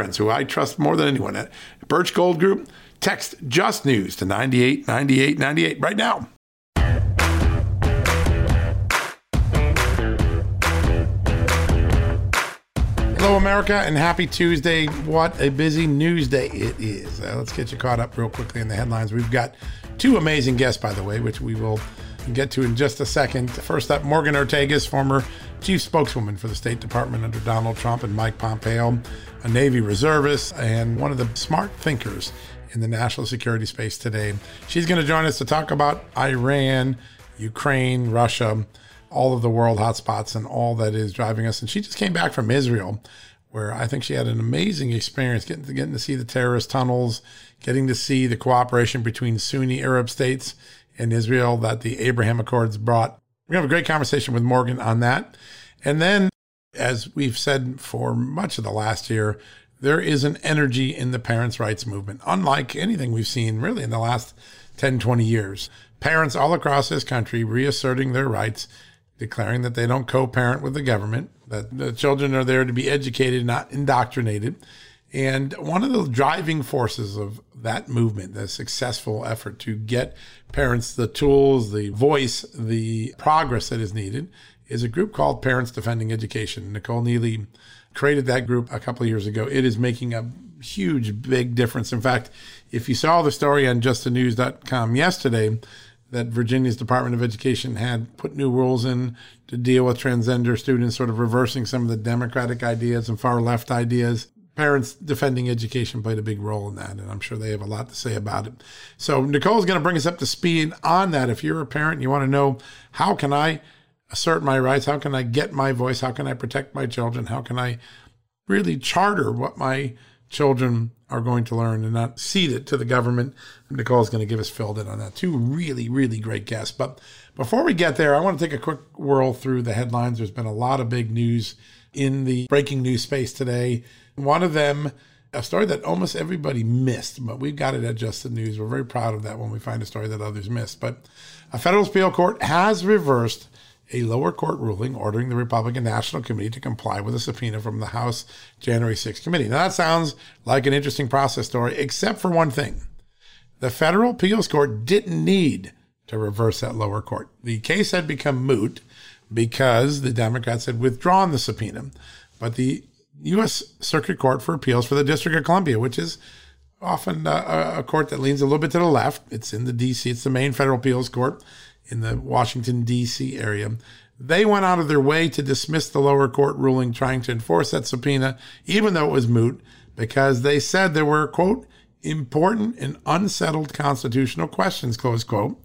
friends who I trust more than anyone at Birch Gold Group. Text Just News to 989898 right now. Hello, America, and happy Tuesday. What a busy news day it is. Uh, let's get you caught up real quickly in the headlines. We've got two amazing guests, by the way, which we will get to in just a second. First up, Morgan Ortagus, former chief spokeswoman for the State Department under Donald Trump and Mike Pompeo, a Navy reservist, and one of the smart thinkers in the national security space today. She's going to join us to talk about Iran, Ukraine, Russia, all of the world hotspots, and all that is driving us. And she just came back from Israel, where I think she had an amazing experience getting to, getting to see the terrorist tunnels, getting to see the cooperation between Sunni Arab states and Israel that the Abraham Accords brought. To have a great conversation with Morgan on that. And then, as we've said for much of the last year, there is an energy in the parents' rights movement, unlike anything we've seen really in the last 10, 20 years. Parents all across this country reasserting their rights, declaring that they don't co parent with the government, that the children are there to be educated, not indoctrinated. And one of the driving forces of that movement, the successful effort to get parents the tools, the voice, the progress that is needed, is a group called Parents Defending Education. Nicole Neily created that group a couple of years ago. It is making a huge, big difference. In fact, if you saw the story on justthenews.com yesterday, that Virginia's Department of Education had put new rules in to deal with transgender students, sort of reversing some of the Democratic ideas and far left ideas parents defending education played a big role in that, and I'm sure they have a lot to say about it. So Nicole's going to bring us up to speed on that. If you're a parent and you want to know how can I assert my rights, how can I get my voice, how can I protect my children, how can I really charter what my children are going to learn and not cede it to the government. Nicole's going to give us filled in on that. Two really, really great guests. But before we get there, I want to take a quick whirl through the headlines. There's been a lot of big news in the breaking news space today. One of them, a story that almost everybody missed, but we've got it at Just the News. We're very proud of that when we find a story that others missed. But a federal appeal court has reversed a lower court ruling ordering the Republican National Committee to comply with a subpoena from the House January 6th committee. Now, that sounds like an interesting process story, except for one thing. The federal appeals court didn't need to reverse that lower court. The case had become moot because the Democrats had withdrawn the subpoena. But the U.S. Circuit Court for Appeals for the District of Columbia, which is often uh, a court that leans a little bit to the left. It's in the D.C., it's the main federal appeals court in the Washington, D.C. area. They went out of their way to dismiss the lower court ruling trying to enforce that subpoena, even though it was moot, because they said there were, quote, important and unsettled constitutional questions, close quote,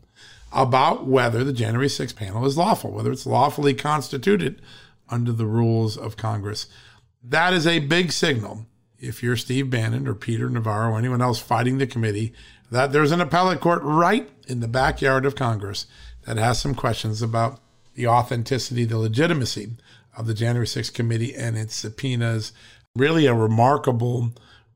about whether the January 6 panel is lawful, whether it's lawfully constituted under the rules of Congress. That is a big signal, if you're Steve Bannon or Peter Navarro or anyone else fighting the committee, that there's an appellate court right in the backyard of Congress that has some questions about the authenticity, the legitimacy of the January 6th committee and its subpoenas. Really a remarkable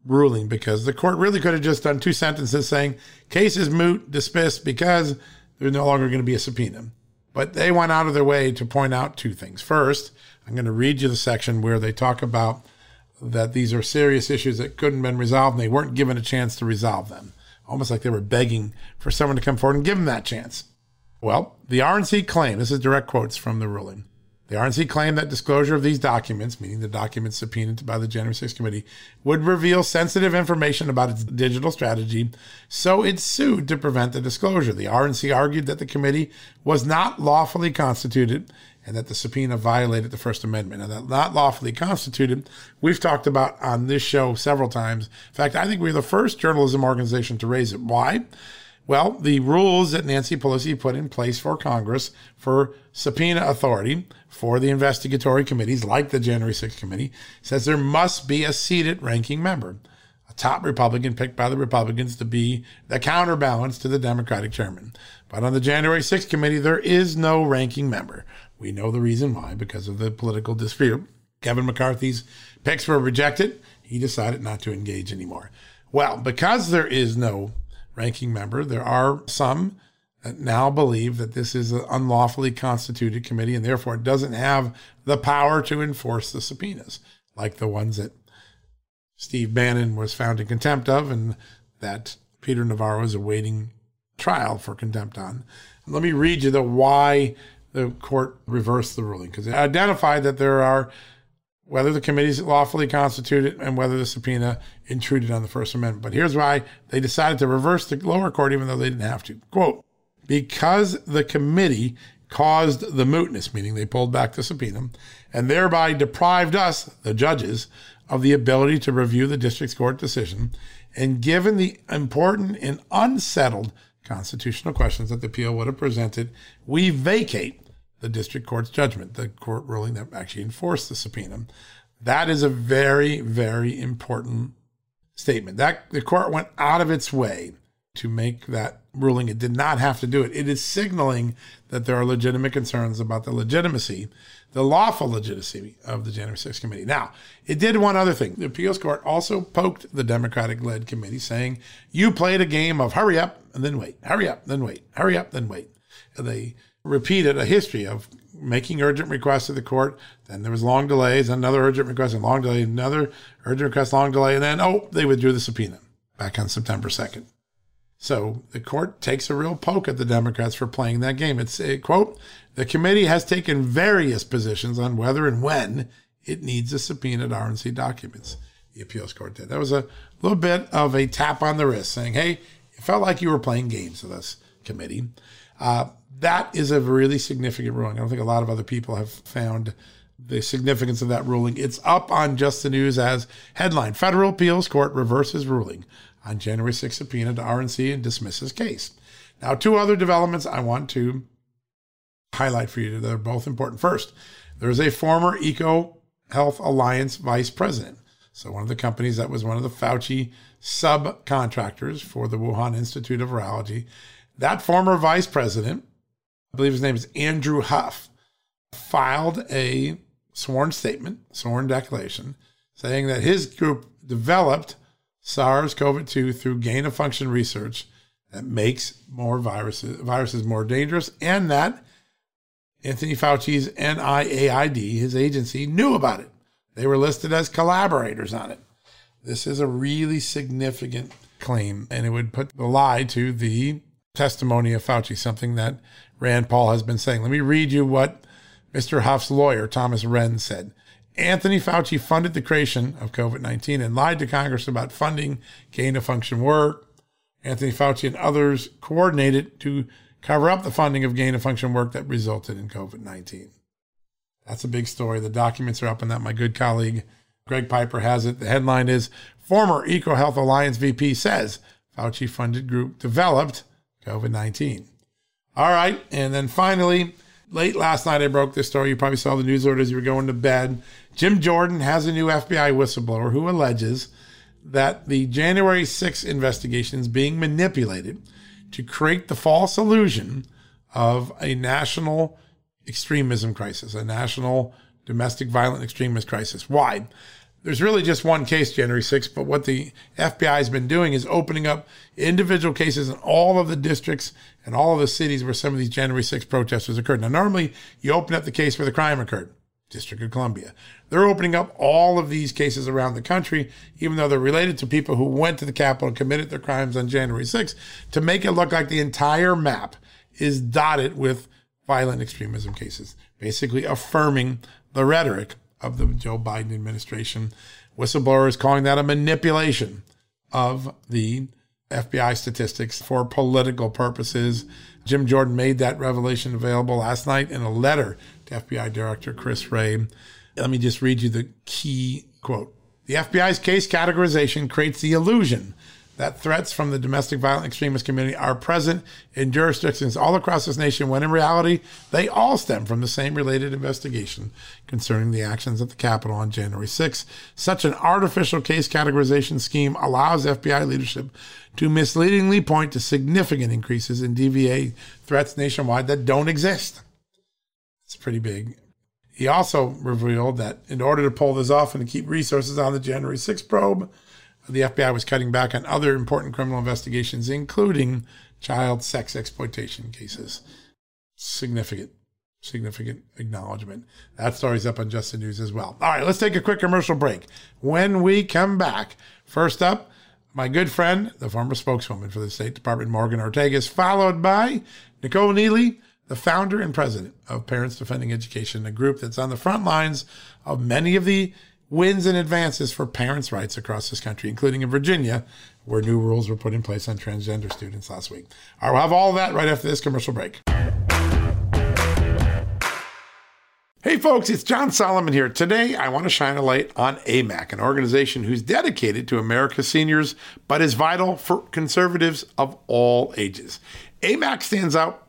ruling because the court really could have just done two sentences saying case is moot, dismissed because there's no longer going to be a subpoena. But they went out of their way to point out two things. First, I'm going to read you the section where they talk about that these are serious issues that couldn't have been resolved and they weren't given a chance to resolve them. Almost like they were begging for someone to come forward and give them that chance. Well, the RNC claim, this is direct quotes from the ruling. The RNC claimed that disclosure of these documents, meaning the documents subpoenaed by the January 6th committee, would reveal sensitive information about its digital strategy, so it sued to prevent the disclosure. The RNC argued that the committee was not lawfully constituted and that the subpoena violated the First Amendment. And that not lawfully constituted, we've talked about on this show several times. In fact, I think we're the first journalism organization to raise it. Why? Well, the rules that Nancy Pelosi put in place for Congress for subpoena authority for the investigatory committees, like the January 6th committee, says there must be a seated ranking member, a top Republican picked by the Republicans to be the counterbalance to the Democratic chairman. But on the January 6th committee, there is no ranking member. We know the reason why, because of the political dispute. Kevin McCarthy's picks were rejected. He decided not to engage anymore. Well, because there is no ranking member. There are some now believe that this is an unlawfully constituted committee and therefore it doesn't have the power to enforce the subpoenas, like the ones that Steve Bannon was found in contempt of and that Peter Navarro is awaiting trial for contempt on. Let me read you the why the court reversed the ruling because it identified that there are whether the committee is lawfully constituted and whether the subpoena intruded on the First Amendment. But here's why they decided to reverse the lower court, even though they didn't have to. Quote, because the committee caused the mootness, meaning they pulled back the subpoena, and thereby deprived us, the judges, of the ability to review the district court decision, and given the important and unsettled constitutional questions that the appeal would have presented, we vacate the district court's judgment, the court ruling that actually enforced the subpoena. That is a very, very important statement. That the court went out of its way to make that ruling. It did not have to do it. It is signaling that there are legitimate concerns about the legitimacy, the lawful legitimacy of the January 6th committee. Now, it did one other thing. The appeals court also poked the Democratic led committee, saying, You played a game of hurry up and then wait, hurry up, then wait, hurry up, then wait. And they repeated a history of making urgent requests to the court. Then there was long delays, another urgent request, and long delay, another urgent request, long delay, and then oh, they withdrew the subpoena back on September second. So the court takes a real poke at the Democrats for playing that game. It's a quote: "The committee has taken various positions on whether and when it needs to subpoena RNC documents." The appeals court did. That was a little bit of a tap on the wrist, saying, "Hey, it felt like you were playing games with us, committee." Uh, that is a really significant ruling. I don't think a lot of other people have found the significance of that ruling. It's up on Just the News as headline Federal Appeals Court reverses ruling on January 6 subpoena to RNC and dismiss his case. Now, two other developments I want to highlight for you. They're both important. First, there's a former Eco Health Alliance vice president. So, one of the companies that was one of the Fauci subcontractors for the Wuhan Institute of Virology. That former vice president I believe his name is Andrew Huff, filed a sworn statement, sworn declaration, saying that his group developed SARS CoV 2 through gain of function research that makes more viruses, viruses more dangerous, and that Anthony Fauci's NIAID, his agency, knew about it. They were listed as collaborators on it. This is a really significant claim, and it would put the lie to the testimony of Fauci, something that Rand Paul has been saying. Let me read you what Mr. Huff's lawyer, Thomas Renz, said. Anthony Fauci funded the creation of COVID 19 and lied to Congress about funding gain of function work. Anthony Fauci and others coordinated to cover up the funding of gain of function work that resulted in COVID 19. That's a big story. The documents are up on that. My good colleague Greg Piper has it. The headline is Former EcoHealth Alliance VP says Fauci funded group developed COVID 19. All right. And then finally, late last night, I broke this story. You probably saw the news alert as you were going to bed. Jim Jordan has a new FBI whistleblower who alleges that the January 6th investigation is being manipulated to create the false illusion of a national extremism crisis, a national domestic violent extremist crisis. Why? there's really just one case, January 6th, but what the FBI has been doing is opening up individual cases in all of the districts and all of the cities where some of these January 6th protesters occurred. Now, normally you open up the case where the crime occurred, District of Columbia. They're opening up all of these cases around the country, even though they're related to people who went to the Capitol and committed their crimes on January 6th, to make it look like the entire map is dotted with violent extremism cases, basically affirming the rhetoric of the Joe Biden administration. Whistleblowers calling that a manipulation of the FBI statistics for political purposes. Jim Jordan made that revelation available last night in a letter FBI Director Chris Wray. Let me just read you the key quote. The FBI's case categorization creates the illusion that threats from the domestic violent extremist community are present in jurisdictions all across this nation when in reality they all stem from the same related investigation concerning the actions at the Capitol on January 6. Such an artificial case categorization scheme allows FBI leadership to misleadingly point to significant increases in DVE threats nationwide that don't exist. It's pretty big. He also revealed that in order to pull this off and to keep resources on the January 6 probe, the FBI was cutting back on other important criminal investigations, including child sex exploitation cases. Significant, significant acknowledgement. That story's up on Just the News as well. All right, let's take a quick commercial break. When we come back, first up, my good friend, the former spokeswoman for the State Department, Morgan Ortagus, followed by Nicole Neily, the founder and president of Parents Defending Education, a group that's on the front lines of many of the wins and advances for parents' rights across this country, including in Virginia, where new rules were put in place on transgender students last week. All right, we'll have all that right after this commercial break. Hey folks, it's John Solomon here. Today, I want to shine a light on AMAC, an organization who's dedicated to America's seniors, but is vital for conservatives of all ages. AMAC stands out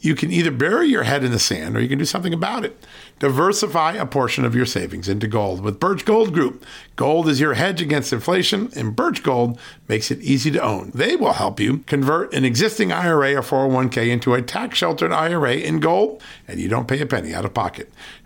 you can either bury your head in the sand or you can do something about it. Diversify a portion of your savings into gold with Birch Gold Group. Gold is your hedge against inflation, and Birch Gold makes it easy to own. They will help you convert an existing IRA or 401k into a tax sheltered IRA in gold, and you don't pay a penny out of pocket.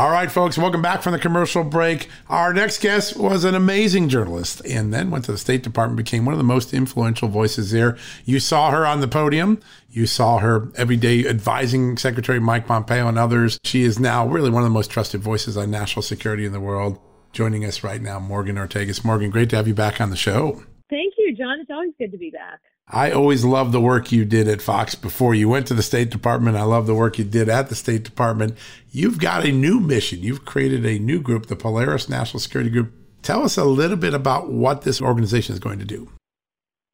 All right, folks, welcome back from the commercial break. Our next guest was an amazing journalist and then went to the State Department, became one of the most influential voices there. You saw her on the podium. You saw her every day advising Secretary Mike Pompeo and others. She is now really one of the most trusted voices on national security in the world. Joining us right now, Morgan Ortagus. Morgan, great to have you back on the show. Thank you, John. It's always good to be back. I always loved the work you did at Fox before you went to the State Department. I love the work you did at the State Department. You've got a new mission. You've created a new group, the Polaris National Security Group. Tell us a little bit about what this organization is going to do.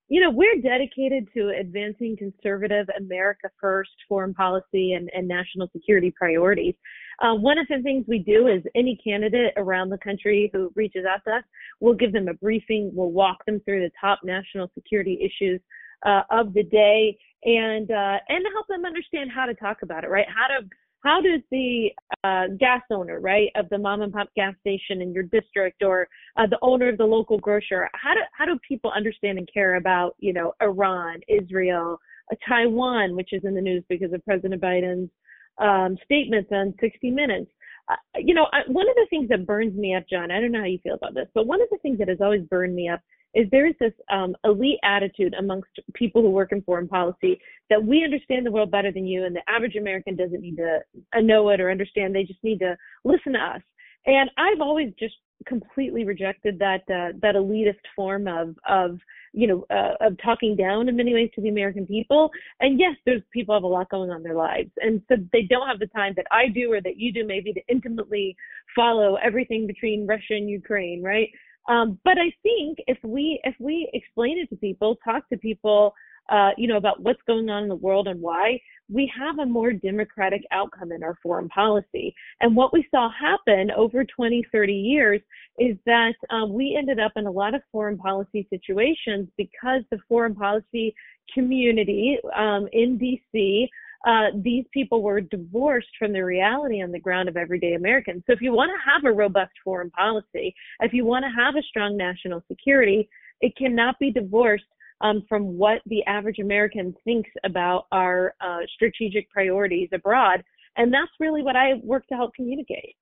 You know, we're dedicated to advancing conservative America first foreign policy and, and national security priorities. Uh, one of the things we do is any candidate around the country who reaches out to us, we'll give them a briefing. We'll walk them through the top national security issues uh, of the day and uh, and help them understand how to talk about it, right? How to how does the uh, gas owner, right, of the mom and pop gas station in your district, or uh, the owner of the local grocer, how do how do people understand and care about, you know, Iran, Israel, uh, Taiwan, which is in the news because of President Biden's um, statements on 60 Minutes. Uh, you know, I, one of the things that burns me up, John, I don't know how you feel about this, but one of the things that has always burned me up is there is this um, elite attitude amongst people who work in foreign policy that we understand the world better than you, and the average American doesn't need to uh, know it or understand. They just need to listen to us. And I've always just completely rejected that uh, that elitist form of of you know uh, of talking down in many ways to the American people. And yes, there's people have a lot going on in their lives, and so they don't have the time that I do or that you do maybe to intimately follow everything between Russia and Ukraine, right? Um, but I think if we if we explain it to people, talk to people, uh, you know, about what's going on in the world and why, we have a more democratic outcome in our foreign policy. And what we saw happen over 20, 30 years is that uh, we ended up in a lot of foreign policy situations because the foreign policy community um, in DC uh, these people were divorced from the reality on the ground of everyday Americans. So if you want to have a robust foreign policy, if you want to have a strong national security, it cannot be divorced um, from what the average American thinks about our uh, strategic priorities abroad. And that's really what I work to help communicate.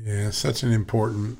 Yeah, such an important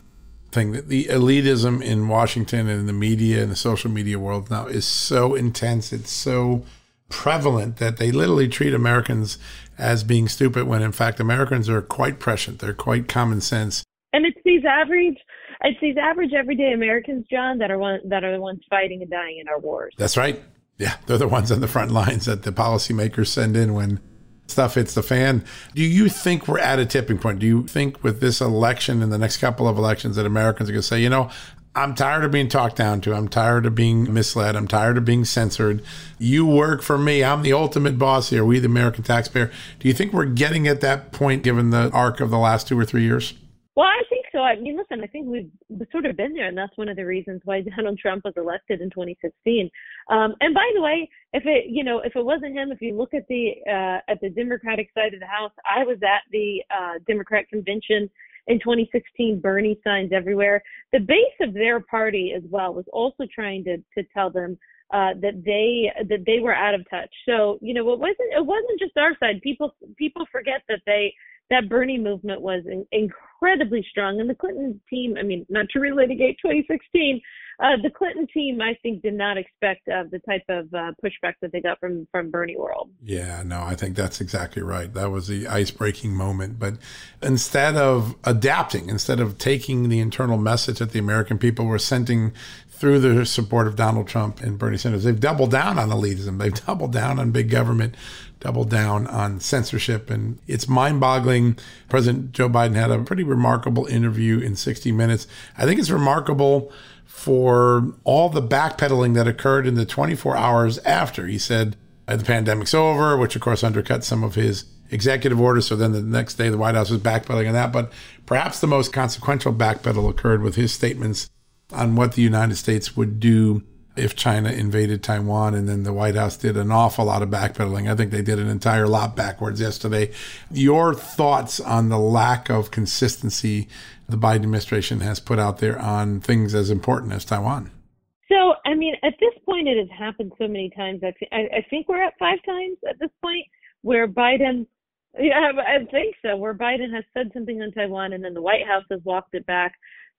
thing that the elitism in Washington and in the media and the social media world now is so intense. It's so prevalent that they literally treat Americans as being stupid when in fact Americans are quite prescient. They're quite common sense. And it's these average it's these average everyday Americans, John, that are one that are the ones fighting and dying in our wars. That's right. Yeah, they're the ones on the front lines that the policymakers send in when stuff hits the fan. Do you think we're at a tipping point? Do you think with this election and the next couple of elections that Americans are going to say, you know, I'm tired of being talked down to. I'm tired of being misled. I'm tired of being censored. You work for me. I'm the ultimate boss here. We, the American taxpayer. Do you think we're getting at that point given the arc of the last two or three years? Well, I think so. I mean, listen, I think we've sort of been there, and that's one of the reasons why Donald Trump was elected in 2016. Um, and by the way, if it, you know, if it wasn't him, if you look at the uh, at the Democratic side of the House, I was at the uh, Democrat convention in 2016, Bernie signs everywhere. The base of their party as well was also trying to to tell them uh, that they that they were out of touch. So you know, it wasn't it wasn't just our side. People people forget that they that Bernie movement was in, incredibly strong, and the Clinton team. I mean, not to relitigate 2016, uh, the Clinton team, I think, did not expect uh, the type of uh, pushback that they got from from Bernie World. Yeah, no, I think that's exactly right. That was the ice breaking moment. But instead of adapting, instead of taking the internal message that the American people were sending through the support of Donald Trump and Bernie Sanders, they've doubled down on elitism. They've doubled down on big government, doubled down on censorship. And it's mind boggling. President Joe Biden had a pretty remarkable interview in 60 Minutes. I think it's remarkable for all the backpedaling that occurred in the 24 hours after. He said uh, the pandemic's over, which of course undercut some of his executive orders. So then the next day, the White House was backpedaling on that. But perhaps the most consequential backpedal occurred with his statements on what the United States would do if China invaded Taiwan. And then the White House did an awful lot of backpedaling. I think they did an entire lot backwards yesterday. Your thoughts on the lack of consistency the Biden administration has put out there on things as important as Taiwan? So, I mean, at this point, it has happened so many times. I, I think we're at five times at this point where Biden, yeah, I think so, where Biden has said something on Taiwan and then the White House has walked it back.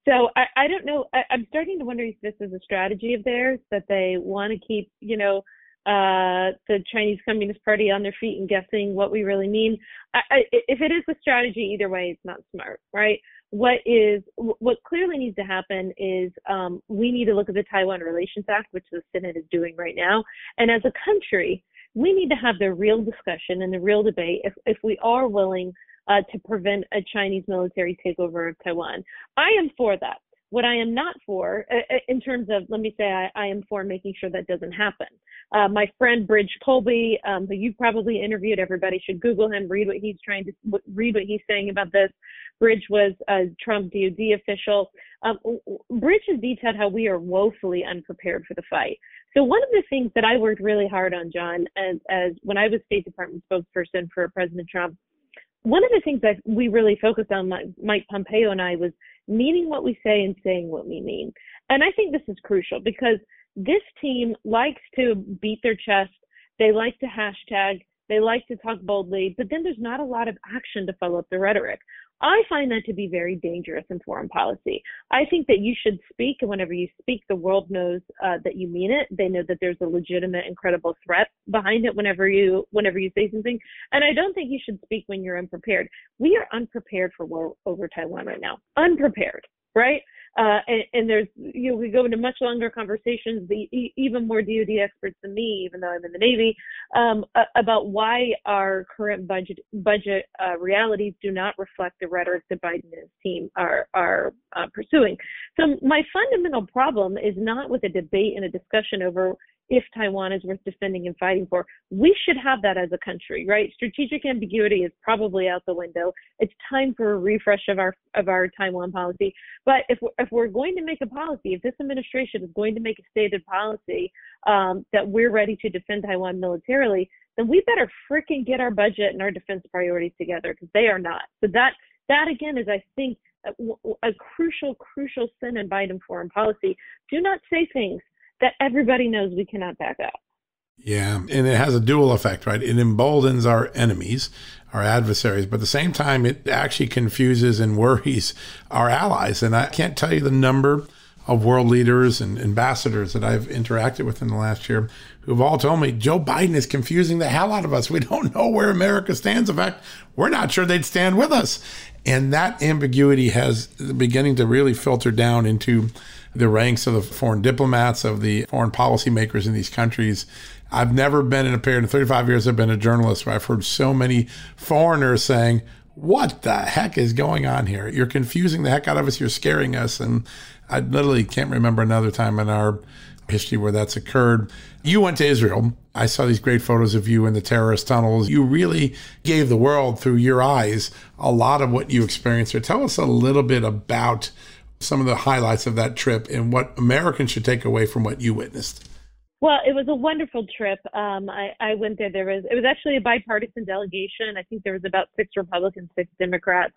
So I, I don't know. I, I'm starting to wonder if this is a strategy of theirs that they want to keep, you know, uh, the Chinese Communist Party on their feet and guessing what we really mean. I, I, if it is a strategy, either way, it's not smart, right? What is what clearly needs to happen is um, we need to look at the Taiwan Relations Act, which the Senate is doing right now, and as a country, we need to have the real discussion and the real debate if if we are willing uh, to prevent a Chinese military takeover of Taiwan. I am for that. What I am not for, uh, uh, in terms of, let me say, I, I am for making sure that doesn't happen. Uh, my friend Bridge Colby, um, who you probably interviewed, everybody should Google him, read what he's trying to read what he's saying about this. Bridge was a Trump DoD official. Um, Bridge has detailed how we are woefully unprepared for the fight. So one of the things that I worked really hard on, John, as, as when I was State Department spokesperson for President Trump, one of the things that we really focused on, Mike Pompeo and I, was meaning what we say and saying what we mean. And I think this is crucial because this team likes to beat their chest. They like to hashtag. They like to talk boldly, but then there's not a lot of action to follow up the rhetoric. I find that to be very dangerous in foreign policy. I think that you should speak, and whenever you speak, the world knows uh, that you mean it. They know that there's a legitimate, incredible threat behind it. Whenever you whenever you say something, and I don't think you should speak when you're unprepared. We are unprepared for war over Taiwan right now. Unprepared, right? Uh, and, and, there's, you know, we go into much longer conversations, the, even more DoD experts than me, even though I'm in the Navy, um, about why our current budget budget uh, realities do not reflect the rhetoric that Biden and his team are are uh, pursuing. So my fundamental problem is not with a debate and a discussion over if Taiwan is worth defending and fighting for. We should have that as a country, right? Strategic ambiguity is probably out the window. It's time for a refresh of our of our Taiwan policy. But if we're, if we're going to make a policy, if this administration is going to make a stated policy um, that we're ready to defend Taiwan militarily, then we better freaking get our budget and our defense priorities together because they are not. So that that again is, I think, a, a crucial, crucial sin in Biden foreign policy. Do not say things that everybody knows we cannot back up. Yeah, and it has a dual effect, right? It emboldens our enemies, our adversaries, but at the same time, it actually confuses and worries our allies. And I can't tell you the number of world leaders and ambassadors that I've interacted with in the last year who've all told me Joe Biden is confusing the hell out of us. We don't know where America stands. In fact, we're not sure they'd stand with us. And that ambiguity has beginning to really filter down into the ranks of the foreign diplomats, of the foreign policymakers in these countries. I've never been in a period in 35 years I've been a journalist where I've heard so many foreigners saying, What the heck is going on here? You're confusing the heck out of us. You're scaring us. And I literally can't remember another time in our history where that's occurred. You went to Israel. I saw these great photos of you in the terrorist tunnels. You really gave the world through your eyes a lot of what you experienced. So tell us a little bit about some of the highlights of that trip and what Americans should take away from what you witnessed. Well, it was a wonderful trip. Um, I, I went there. There was it was actually a bipartisan delegation. I think there was about six Republicans, six Democrats.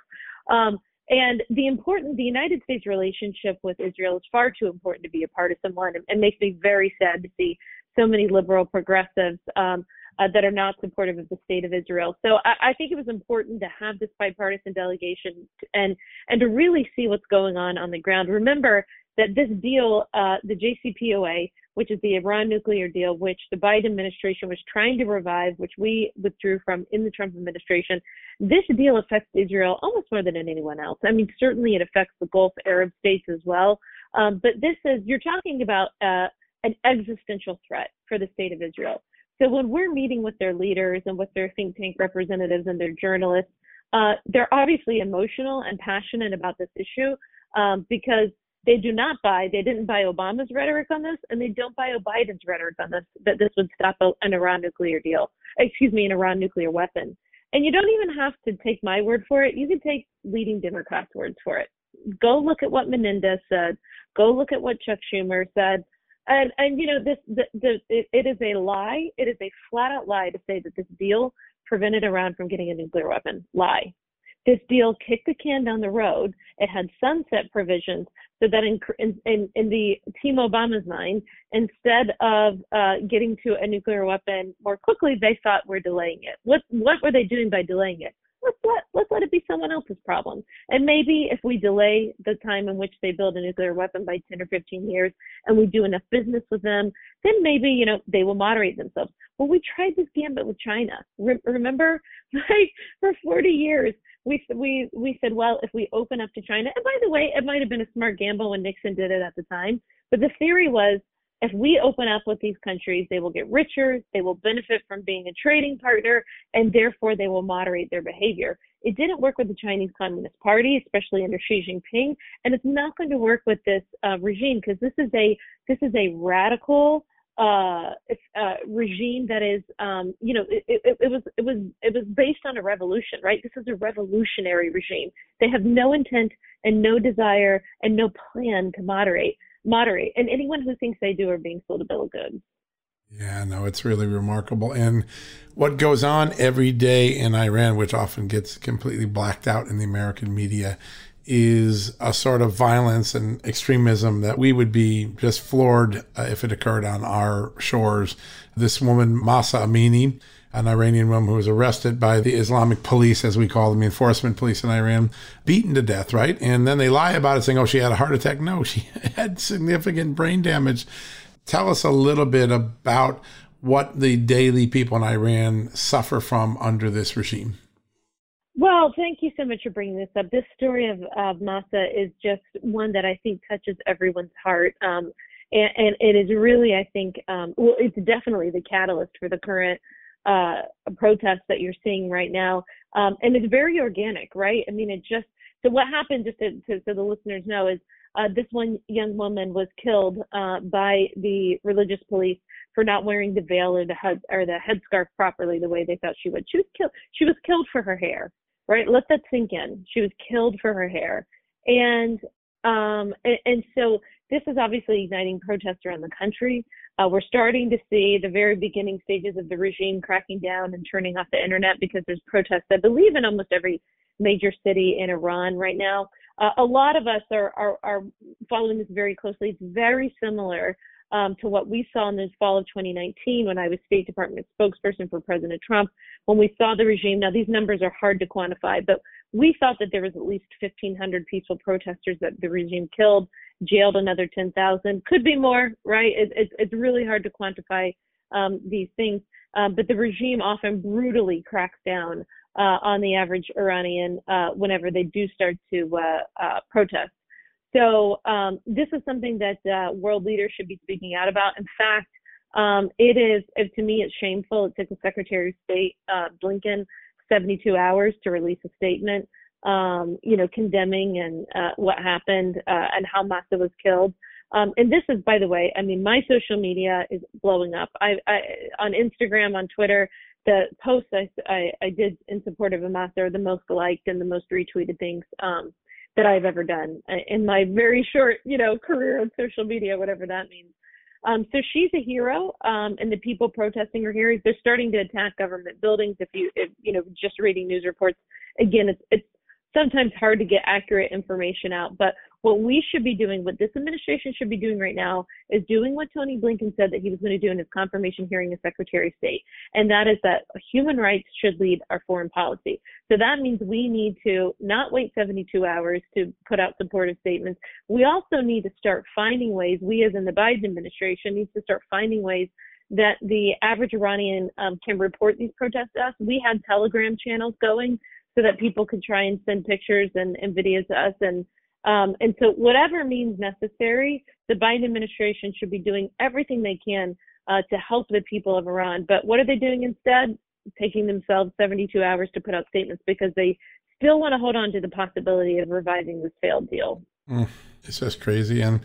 Um, and the important, the United States relationship with Israel is far too important to be a partisan one, and makes me very sad to see so many liberal progressives um, uh, that are not supportive of the state of Israel. So I, I, think it was important to have this bipartisan delegation and and to really see what's going on on the ground. Remember that this deal, uh, the JCPOA, which is the Iran nuclear deal, which the Biden administration was trying to revive, which we withdrew from in the Trump administration, this deal affects Israel almost more than anyone else. I mean, certainly it affects the Gulf Arab states as well. Um, but this is, you're talking about uh, an existential threat for the state of Israel. So when we're meeting with their leaders and with their think tank representatives and their journalists, uh, they're obviously emotional and passionate about this issue um, because they do not buy, they didn't buy Obama's rhetoric on this, and they don't buy Biden's rhetoric on this, that this would stop an Iran nuclear deal, excuse me, an Iran nuclear weapon. And you don't even have to take my word for it. You can take leading Democrats' words for it. Go look at what Menendez said. Go look at what Chuck Schumer said. And and you know this the, the it, it is a lie. It is a flat out lie to say that this deal prevented Iran from getting a nuclear weapon. Lie. This deal kicked the can down the road. It had sunset provisions so that in in, in, the Team Obama's mind, instead of uh, getting to a nuclear weapon more quickly, they thought we're delaying it. What what were they doing by delaying it? Let's let let's let it be someone else's problem. And maybe if we delay the time in which they build a nuclear weapon by 10 or 15 years, and we do enough business with them, then maybe you know they will moderate themselves. Well, we tried this gambit with China. Re- remember, like for 40 years, we we we said, well, if we open up to China, and by the way, it might have been a smart gamble when Nixon did it at the time, but the theory was if we open up with these countries, they will get richer, they will benefit from being a trading partner, and therefore they will moderate their behavior. It didn't work with the Chinese Communist Party, especially under Xi Jinping, and it's not going to work with this uh, regime because this is a this is a radical uh, uh, regime that is, um, you know, it, it, it was it was it was based on a revolution, right? This is a revolutionary regime. They have no intent and no desire and no plan to moderate moderate. And anyone who thinks they do are being sold a bill of goods. Yeah, no, it's really remarkable. And what goes on every day in Iran, which often gets completely blacked out in the American media, is a sort of violence and extremism that we would be just floored uh, if it occurred on our shores. This woman, Mahsa Amini, an Iranian woman who was arrested by the Islamic police, as we call them, the enforcement police in Iran, beaten to death, right? And then they lie about it, saying, oh, she had a heart attack. No, she had significant brain damage. Tell us a little bit about what the daily people in Iran suffer from under this regime. Well, thank you so much for bringing this up. This story of, of is just one that I think touches everyone's heart. Um, and, and, it is really, I think, um, well, it's definitely the catalyst for the current uh, protests that you're seeing right now. Um, and it's very organic, right? I mean, it just, so what happened, just to, to, so the listeners know, is uh, this one young woman was killed uh, by the religious police for not wearing the veil or the head or the headscarf properly the way they thought she would. She was killed. She was killed for her hair right? Let that sink in. She was killed for her hair. And um, and, and so this is obviously igniting protests around the country. Uh, we're starting to see the very beginning stages of the regime cracking down and turning off the internet because there's protests, I believe, in almost every major city in Iran right now. Uh, a lot of us are, are, are following this very closely. It's very similar um, to what we saw in the fall of 2019 when I was State Department spokesperson for President Trump, when we saw the regime. Now, these numbers are hard to quantify, but we thought that there was at least 1,500 peaceful protesters that the regime killed, jailed another 10,000. Could be more, right? It, it, it's really hard to quantify um, these things. Um, but the regime often brutally cracks down uh, on the average Iranian uh, whenever they do start to uh, uh protest. So um, this is something that uh, world leaders should be speaking out about. In fact, um, it is, to me, it's shameful. It took the Secretary of State, Blinken, 72 hours to release a statement, um, you know, condemning and uh, what happened uh, and how Mahsa was killed. Um, and this is, by the way, I mean, my social media is blowing up. I, I on Instagram, on Twitter, the posts I, I, I did in support of Mahsa are the most liked and the most retweeted things. Um, that I've ever done in my very short, you know, career on social media, whatever that means. Um, so she's a hero, um, and the people protesting are heroes. They're starting to attack government buildings. If you, if, you know, just reading news reports, again, it's it's sometimes hard to get accurate information out. But what we should be doing, what this administration should be doing right now, is doing what Tony Blinken said that he was going to do in his confirmation hearing as Secretary of State, and that is that human rights should lead our foreign policy. So that means we need to not wait 72 hours to put out supportive statements. We also need to start finding ways. We, as in the Biden administration, needs to start finding ways that the average Iranian um, can report these protests to us. We had Telegram channels going so that people could try and send pictures and, and videos to us and um, and so whatever means necessary, the Biden administration should be doing everything they can uh, to help the people of Iran. But what are they doing instead? Taking themselves 72 hours to put out statements because they still want to hold on to the possibility of revising this failed deal. Mm, it's just crazy. And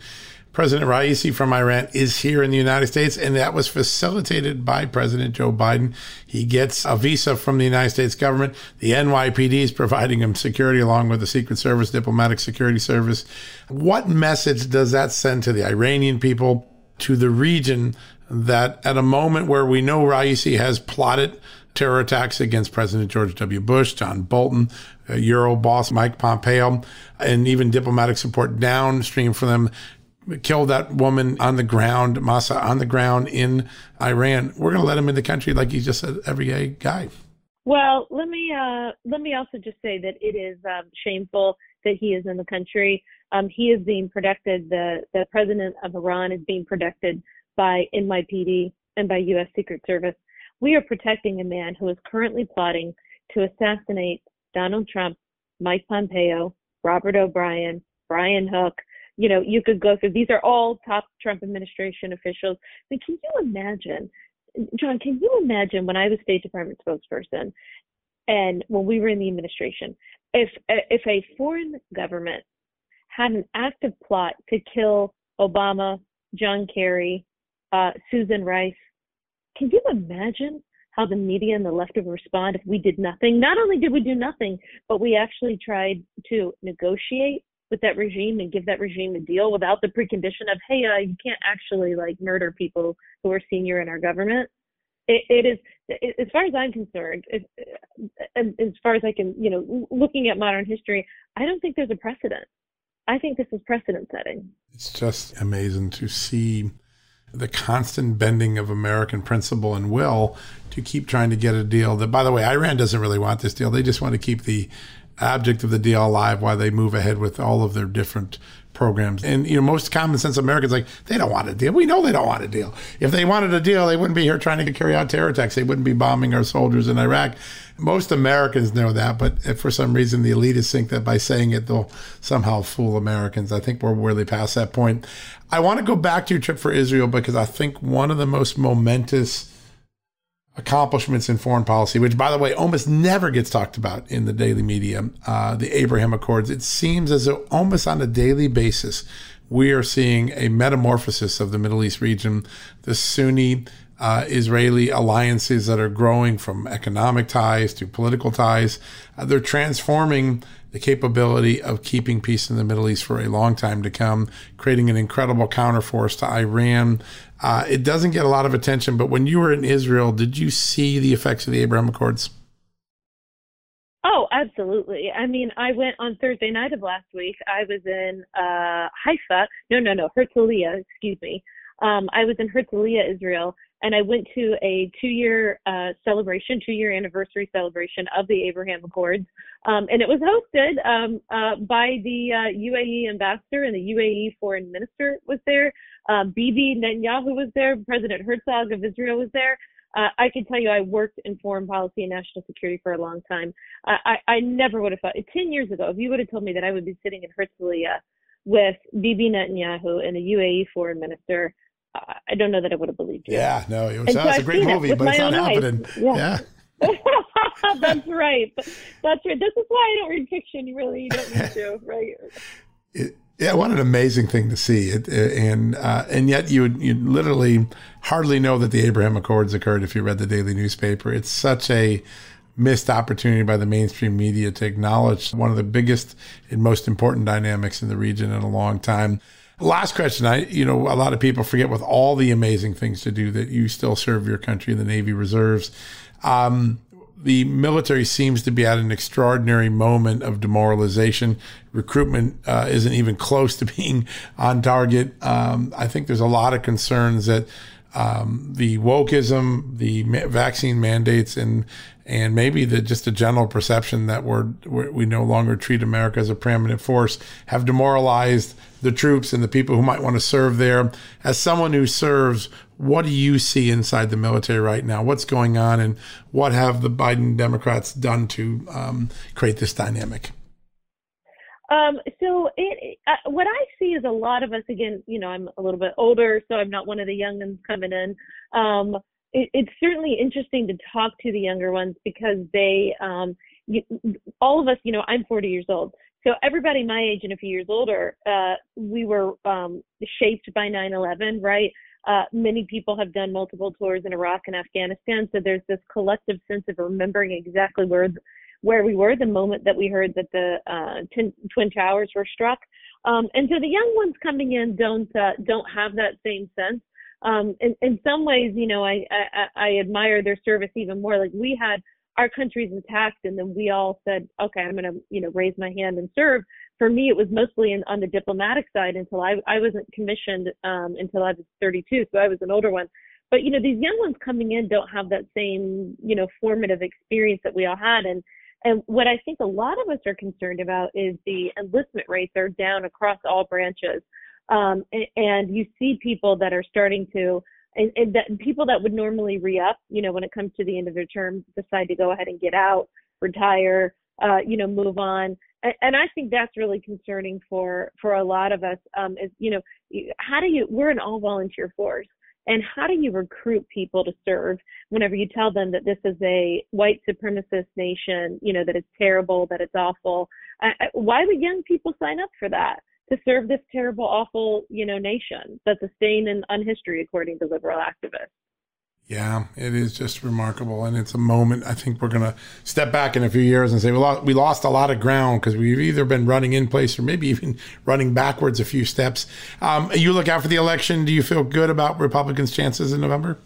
President Raisi from Iran is here in the United States, and that was facilitated by President Joe Biden. He gets a visa from the United States government. The NYPD is providing him security along with the Secret Service, Diplomatic Security Service. What message does that send to the Iranian people, to the region, that at a moment where we know Raisi has plotted terror attacks against President George W. Bush, John Bolton, Euro boss Mike Pompeo, and even diplomatic support downstream for them killed that woman on the ground, Mahsa on the ground in Iran. We're going to let him in the country like he's just an everyday guy. Well, let me uh, let me also just say that it is um, shameful that he is in the country. Um, he is being protected. The the president of Iran is being protected by NYPD and by U.S. Secret Service. We are protecting a man who is currently plotting to assassinate Donald Trump, Mike Pompeo, Robert O'Brien, Brian Hook, you know, you could go through. These are all top Trump administration officials. I mean, can you imagine, John? Can you imagine when I was State Department spokesperson, and when we were in the administration, if if a foreign government had an active plot to kill Obama, John Kerry, uh, Susan Rice, can you imagine how the media and the left would respond if we did nothing? Not only did we do nothing, but we actually tried to negotiate with that regime and give that regime a deal without the precondition of, hey, uh, you can't actually like murder people who are senior in our government. it, it is as far as I'm concerned, as, as far as I can, you know, looking at modern history, I don't think there's a precedent. I think this is precedent setting. It's just amazing to see the constant bending of American principle and will to keep trying to get a deal that, by the way, Iran doesn't really want this deal. They just want to keep the object of the deal alive while they move ahead with all of their different programs. And you know, most common sense Americans like they don't want a deal. We know they don't want a deal. If they wanted a deal, they wouldn't be here trying to carry out terror attacks. They wouldn't be bombing our soldiers in Iraq. Most Americans know that, but for some reason the elitists think that by saying it they'll somehow fool Americans, I think we're really past that point. I want to go back to your trip for Israel because I think one of the most momentous accomplishments in foreign policy, which, by the way, almost never gets talked about in the daily media, uh, the Abraham Accords. It seems as though almost on a daily basis, we are seeing a metamorphosis of the Middle East region. The Sunni uh, Israeli alliances that are growing from economic ties to political ties, uh, they're transforming the capability of keeping peace in the Middle East for a long time to come, creating an incredible counterforce to Iran. Uh, it doesn't get a lot of attention, but when you were in Israel, did you see the effects of the Abraham Accords? Oh, absolutely. I mean, I went on Thursday night of last week. I was in uh, Haifa. No, no, no, Herzliya, excuse me. Um, I was in Herzliya, Israel, and I went to a two-year uh, celebration, two-year anniversary celebration of the Abraham Accords, um, and it was hosted um, uh, by the uh, UAE ambassador and the UAE foreign minister was there. Uh, Bibi Netanyahu was there. President Herzog of Israel was there. Uh, I can tell you, I worked in foreign policy and national security for a long time. I, I, I never would have thought, 10 years ago, if you would have told me that I would be sitting in Herzliya with Bibi Netanyahu and the UAE foreign minister, I don't know that I would have believed you. Yeah, no, it was, so a great movie, but it's not happening. Eyes. Yeah. yeah. That's right. That's right. This is why I don't read fiction. You really don't need to, right? It, yeah, what an amazing thing to see, it, and uh, and yet you you literally hardly know that the Abraham Accords occurred if you read the daily newspaper. It's such a missed opportunity by the mainstream media to acknowledge one of the biggest and most important dynamics in the region in a long time. Last question. I, you know, a lot of people forget with all the amazing things to do that you still serve your country in the Navy Reserves. Um, the military seems to be at an extraordinary moment of demoralization. Recruitment uh, isn't even close to being on target. Um, I think there's a lot of concerns that um, the wokeism, the ma- vaccine mandates, and and maybe the just a general perception that we're, we're, we no longer treat America as a preeminent force have demoralized the troops and the people who might want to serve there. As someone who serves, what do you see inside the military right now? What's going on, and what have the Biden Democrats done to um, create this dynamic? Um, so it, uh, what I see is a lot of us again, you know, I'm a little bit older, so I'm not one of the young ones coming in. Um, it, it's certainly interesting to talk to the younger ones because they, um, you, all of us, you know, I'm 40 years old. So everybody my age and a few years older, uh, we were um, shaped by 9/11, right? Uh, many people have done multiple tours in Iraq and Afghanistan, so there's this collective sense of remembering exactly where where we were the moment that we heard that the uh, twin, twin towers were struck. Um, and so the young ones coming in don't uh, don't have that same sense. Um, in, in some ways, you know, I, I I admire their service even more. Like we had our country's attacked, and then we all said, okay, I'm going to you know raise my hand and serve. For me, it was mostly in, on the diplomatic side until I I wasn't commissioned um, until I was 32, so I was an older one. But you know, these young ones coming in don't have that same you know formative experience that we all had, and and what I think a lot of us are concerned about is the enlistment rates are down across all branches. Um, and, and, you see people that are starting to, and, and that people that would normally re up, you know, when it comes to the end of their term, decide to go ahead and get out, retire, uh, you know, move on. And, I think that's really concerning for for a lot of us. Um, is you know, how do you? We're an all volunteer force. And how do you recruit people to serve whenever you tell them that this is a white supremacist nation, you know, that it's terrible, that it's awful? why would young people sign up for that? To serve this terrible, awful, you know, nation that's a stain in unhistory, according to liberal activists. Yeah, it is just remarkable, and it's a moment. I think we're going to step back in a few years and say we lost, we lost a lot of ground because we've either been running in place or maybe even running backwards a few steps. Um, you look out for the election. Do you feel good about Republicans' chances in November?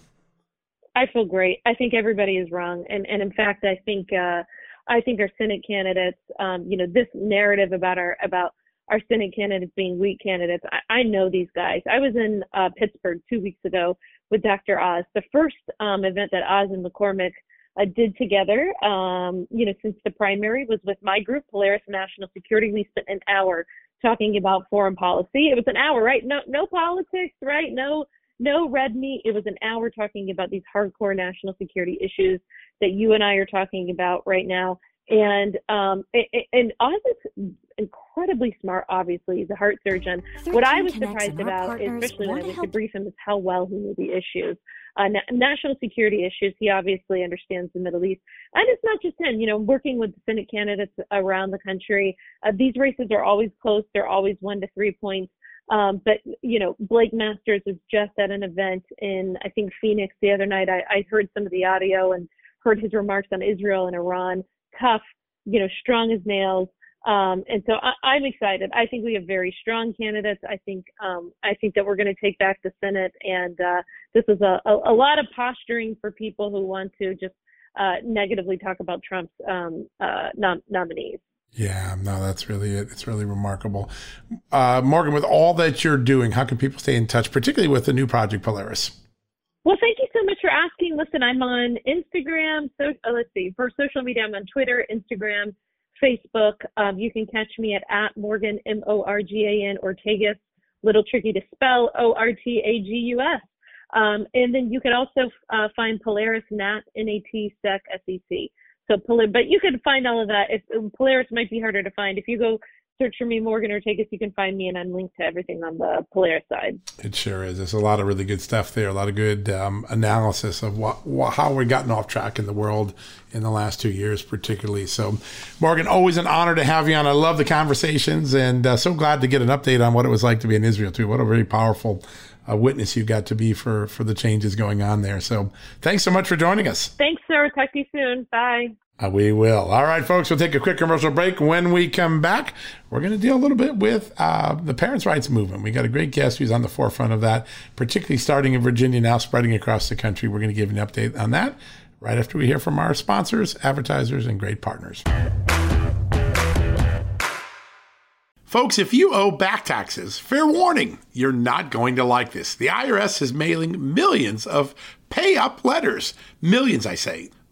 I feel great. I think everybody is wrong, and and in fact, I think uh, I think our Senate candidates, um, you know, this narrative about our about our Senate candidates being weak candidates. I, I know these guys. I was in uh, Pittsburgh two weeks ago with Dr. Oz, the first um, event that Oz and McCormick uh, did together. Um, you know, since the primary was with my group, Polaris National Security. We spent an hour talking about foreign policy. It was an hour, right? No, no politics, right? No, no red meat. It was an hour talking about these hardcore national security issues that you and I are talking about right now. And um, and Oz is incredibly smart. Obviously, he's a heart surgeon. What I was surprised about, especially when I was to brief him, is how well he knew the issues, uh, na- national security issues. He obviously understands the Middle East, and it's not just him. You know, working with the Senate candidates around the country, uh, these races are always close. They're always one to three points. Um, but you know, Blake Masters was just at an event in I think Phoenix the other night. I, I heard some of the audio and heard his remarks on Israel and Iran. Tough, you know, strong as nails. Um, and so I, am excited. I think we have very strong candidates. I think um, I think that we're going to take back the Senate, and uh, this is a, a, a, lot of posturing for people who want to just uh, negatively talk about Trump's um, uh, nom- nominees. Yeah, no, that's really it. It's really remarkable. Uh, Morgan, with all that you're doing, how can people stay in touch, particularly with the new project Polaris? Well, thank you much for asking. Listen, I'm on Instagram. So uh, let's see, for social media, I'm on Twitter, Instagram, Facebook. Um, you can catch me at at Morgan M O R G A N Ortagus. Little tricky to spell O R T A G U S. Um, and then you can also uh, find Polaris Nat N A T Sec S E C. So, but you can find all of that. If Polaris might be harder to find, if you go search for me, Morgan Ortagus. You can find me, and I'm linked to everything on the Polaris side. It sure is. There's a lot of really good stuff there. A lot of good um, analysis of what, what, how we've gotten off track in the world in the last two years, particularly. So, Morgan, always an honor to have you on. I love the conversations, and uh, so glad to get an update on what it was like to be in Israel too. What a very powerful. Uh, witness you got to be for for the changes going on there. So, thanks so much for joining us. Thanks, sir. Talk to you soon. Bye. Uh, we will. All right, folks, we'll take a quick commercial break. When we come back, we're going to deal a little bit with uh, the parents' rights movement. We got a great guest who's on the forefront of that, particularly starting in Virginia, now spreading across the country. We're going to give an update on that right after we hear from our sponsors, advertisers, and great partners. Folks, if you owe back taxes, fair warning, you're not going to like this. The IRS is mailing millions of pay up letters. Millions, I say.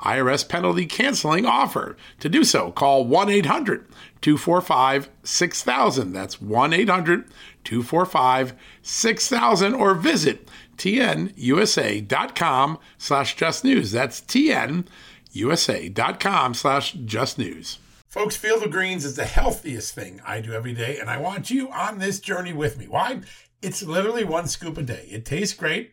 IRS penalty canceling offer. To do so, call 1 800 245 6000. That's 1 800 245 6000 or visit tnusa.com slash just news. That's tnusa.com slash just news. Folks, Field of Greens is the healthiest thing I do every day, and I want you on this journey with me. Why? It's literally one scoop a day. It tastes great.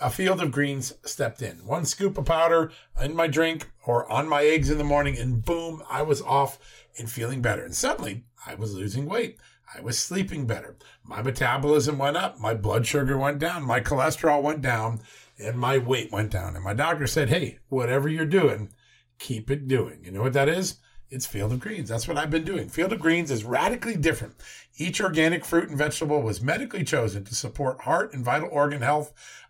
a field of greens stepped in. One scoop of powder in my drink or on my eggs in the morning, and boom, I was off and feeling better. And suddenly, I was losing weight. I was sleeping better. My metabolism went up. My blood sugar went down. My cholesterol went down. And my weight went down. And my doctor said, hey, whatever you're doing, keep it doing. You know what that is? It's Field of Greens. That's what I've been doing. Field of Greens is radically different. Each organic fruit and vegetable was medically chosen to support heart and vital organ health.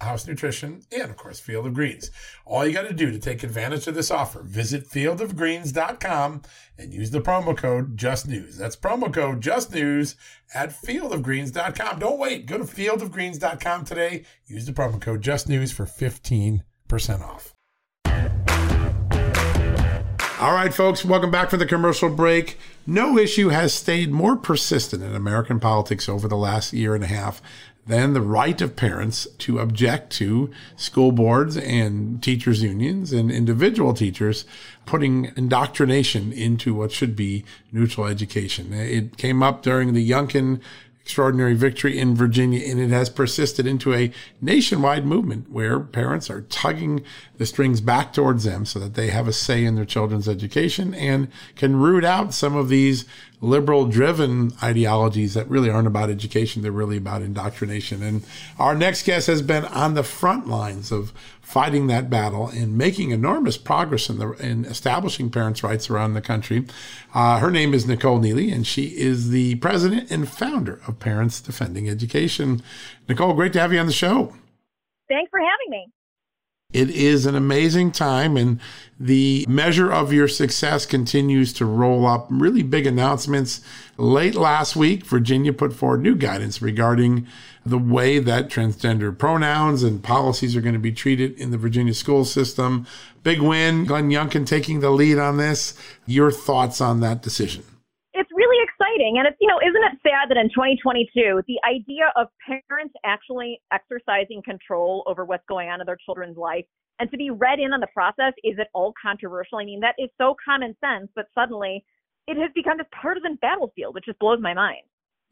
House Nutrition, and of course, Field of Greens. All you got to do to take advantage of this offer, visit fieldofgreens.com and use the promo code JustNews. That's promo code JustNews at fieldofgreens.com. Don't wait. Go to fieldofgreens.com today. Use the promo code JustNews for 15% off. All right, folks, welcome back from the commercial break. No issue has stayed more persistent in American politics over the last year and a half than the right of parents to object to school boards and teachers' unions and individual teachers putting indoctrination into what should be neutral education. It came up during the Youngkin extraordinary victory in Virginia, and it has persisted into a nationwide movement where parents are tugging the strings back towards them so that they have a say in their children's education and can root out some of these liberal driven ideologies that really aren't about education. They're really about indoctrination. And our next guest has been on the front lines of fighting that battle and making enormous progress in the in establishing parents' rights around the country. Uh, her name is Nicole Neily, and she is the president and founder of Parents Defending Education. Nicole, great to have you on the show. Thanks for having me. It is an amazing time, and the measure of your success continues to roll up. Really big announcements. Late last week, Virginia put forward new guidance regarding the way that transgender pronouns and policies are going to be treated in the Virginia school system. Big win. Glenn Youngkin taking the lead on this. Your thoughts on that decision? Exciting. And it's, you know, isn't it sad that in 2022, the idea of parents actually exercising control over what's going on in their children's life and to be read in on the process is at all controversial? I mean, that is so common sense, but suddenly it has become this partisan battlefield, which just blows my mind.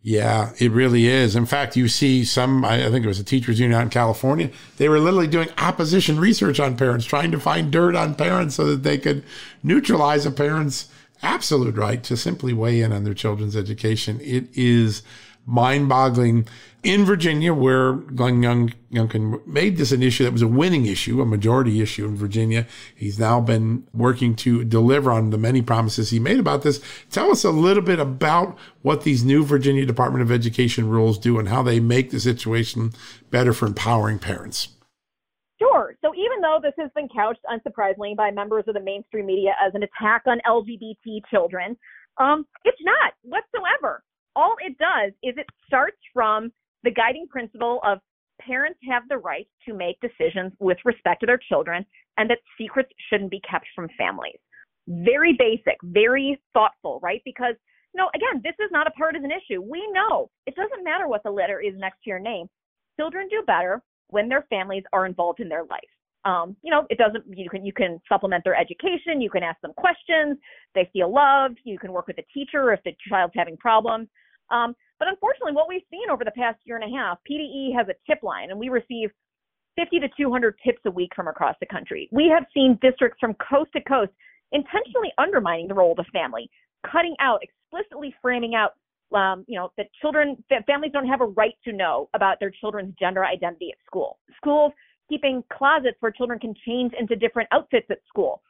Yeah, it really is. In fact, you see some, I think it was a teachers union out in California, they were literally doing opposition research on parents, trying to find dirt on parents so that they could neutralize a parent's absolute right to simply weigh in on their children's education. It is mind boggling. In Virginia, where Glenn Young, Youngkin made this an issue that was a winning issue, a majority issue in Virginia, he's now been working to deliver on the many promises he made about this. Tell us a little bit about what these new Virginia Department of Education rules do and how they make the situation better for empowering parents. Sure. So even though this has been couched, unsurprisingly, by members of the mainstream media as an attack on LGBT children, um, it's not whatsoever. All it does is it starts from the guiding principle of parents have the right to make decisions with respect to their children and that secrets shouldn't be kept from families. Very basic, very thoughtful, right? Because, you know, again, this is not a partisan issue. We know it doesn't matter what the letter is next to your name. Children do better when their families are involved in their life. Um, you know, it doesn't. You can you can supplement their education. You can ask them questions. They feel loved. You can work with a teacher if the child's having problems. Um, but unfortunately, what we've seen over the past year and a half, PDE has a tip line, and we receive 50 to 200 tips a week from across the country. We have seen districts from coast to coast intentionally undermining the role of the family, cutting out, explicitly framing out, um, you know, that children, that families don't have a right to know about their children's gender identity at school. Schools keeping closets where children can change into different outfits at school,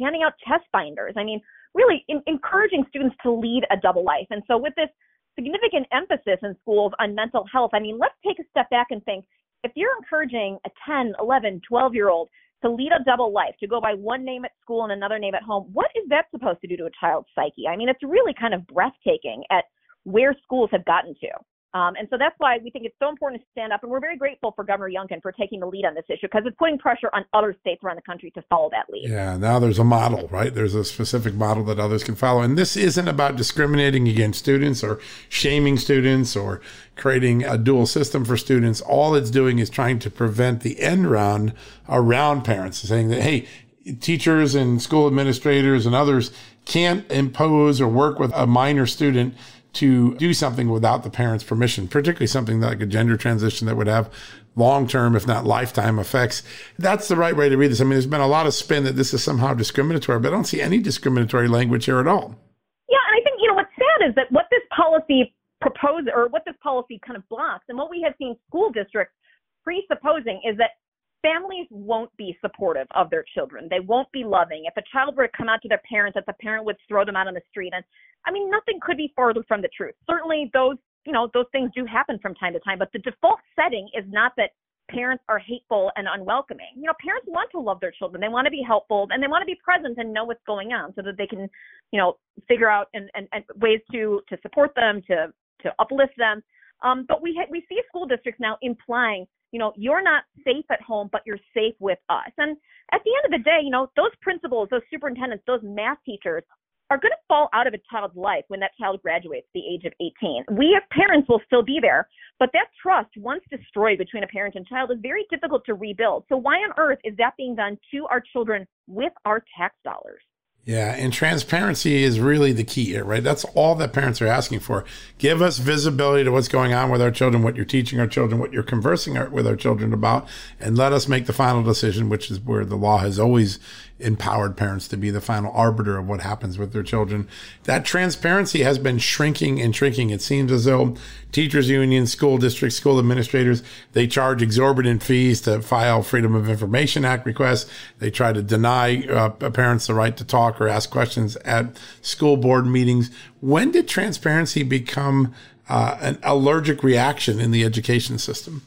handing out chest binders. I mean, really in, encouraging students to lead a double life. And so with this significant emphasis in schools on mental health. I mean, let's take a step back and think if you're encouraging a 10, 11, 12 year old to lead a double life, to go by one name at school and another name at home, what is that supposed to do to a child's psyche? I mean, it's really kind of breathtaking at where schools have gotten to. Um, and so that's why we think it's so important to stand up. And we're very grateful for Governor Youngkin for taking the lead on this issue because it's putting pressure on other states around the country to follow that lead. Yeah, now there's a model, right? There's a specific model that others can follow. And this isn't about discriminating against students or shaming students or creating a dual system for students. All it's doing is trying to prevent the end round around parents, saying that, hey, teachers and school administrators and others can't impose or work with a minor student to do something without the parent's permission, particularly something like a gender transition that would have long term, if not lifetime effects. That's the right way to read this. I mean, there's been a lot of spin that this is somehow discriminatory, but I don't see any discriminatory language here at all. Yeah, and I think, you know, what's sad is that what this policy proposes or what this policy kind of blocks and what we have seen school districts presupposing is that families won't be supportive of their children. They won't be loving. If a child were to come out to their parents, that the parent would throw them out on the street. And I mean, nothing could be farther from the truth. Certainly, those you know those things do happen from time to time, but the default setting is not that parents are hateful and unwelcoming. You know, parents want to love their children. They want to be helpful and they want to be present and know what's going on so that they can, you know, figure out and, and, and ways to to support them, to to uplift them. Um, but we ha- we see school districts now implying, you know, you're not safe at home, but you're safe with us. And at the end of the day, you know, those principals, those superintendents, those math teachers are going to fall out of a child's life when that child graduates the age of 18. We as parents will still be there, but that trust, once destroyed between a parent and child, is very difficult to rebuild. So why on earth is that being done to our children with our tax dollars? Yeah, and transparency is really the key here, right? That's all that parents are asking for. Give us visibility to what's going on with our children, what you're teaching our children, what you're conversing with our children about, and let us make the final decision, which is where the law has always empowered parents to be the final arbiter of what happens with their children. That transparency has been shrinking and shrinking. It seems as though teachers unions, school districts, school administrators, they charge exorbitant fees to file Freedom of Information Act requests. They try to deny uh, parents the right to talk or ask questions at school board meetings. When did transparency become uh, an allergic reaction in the education system?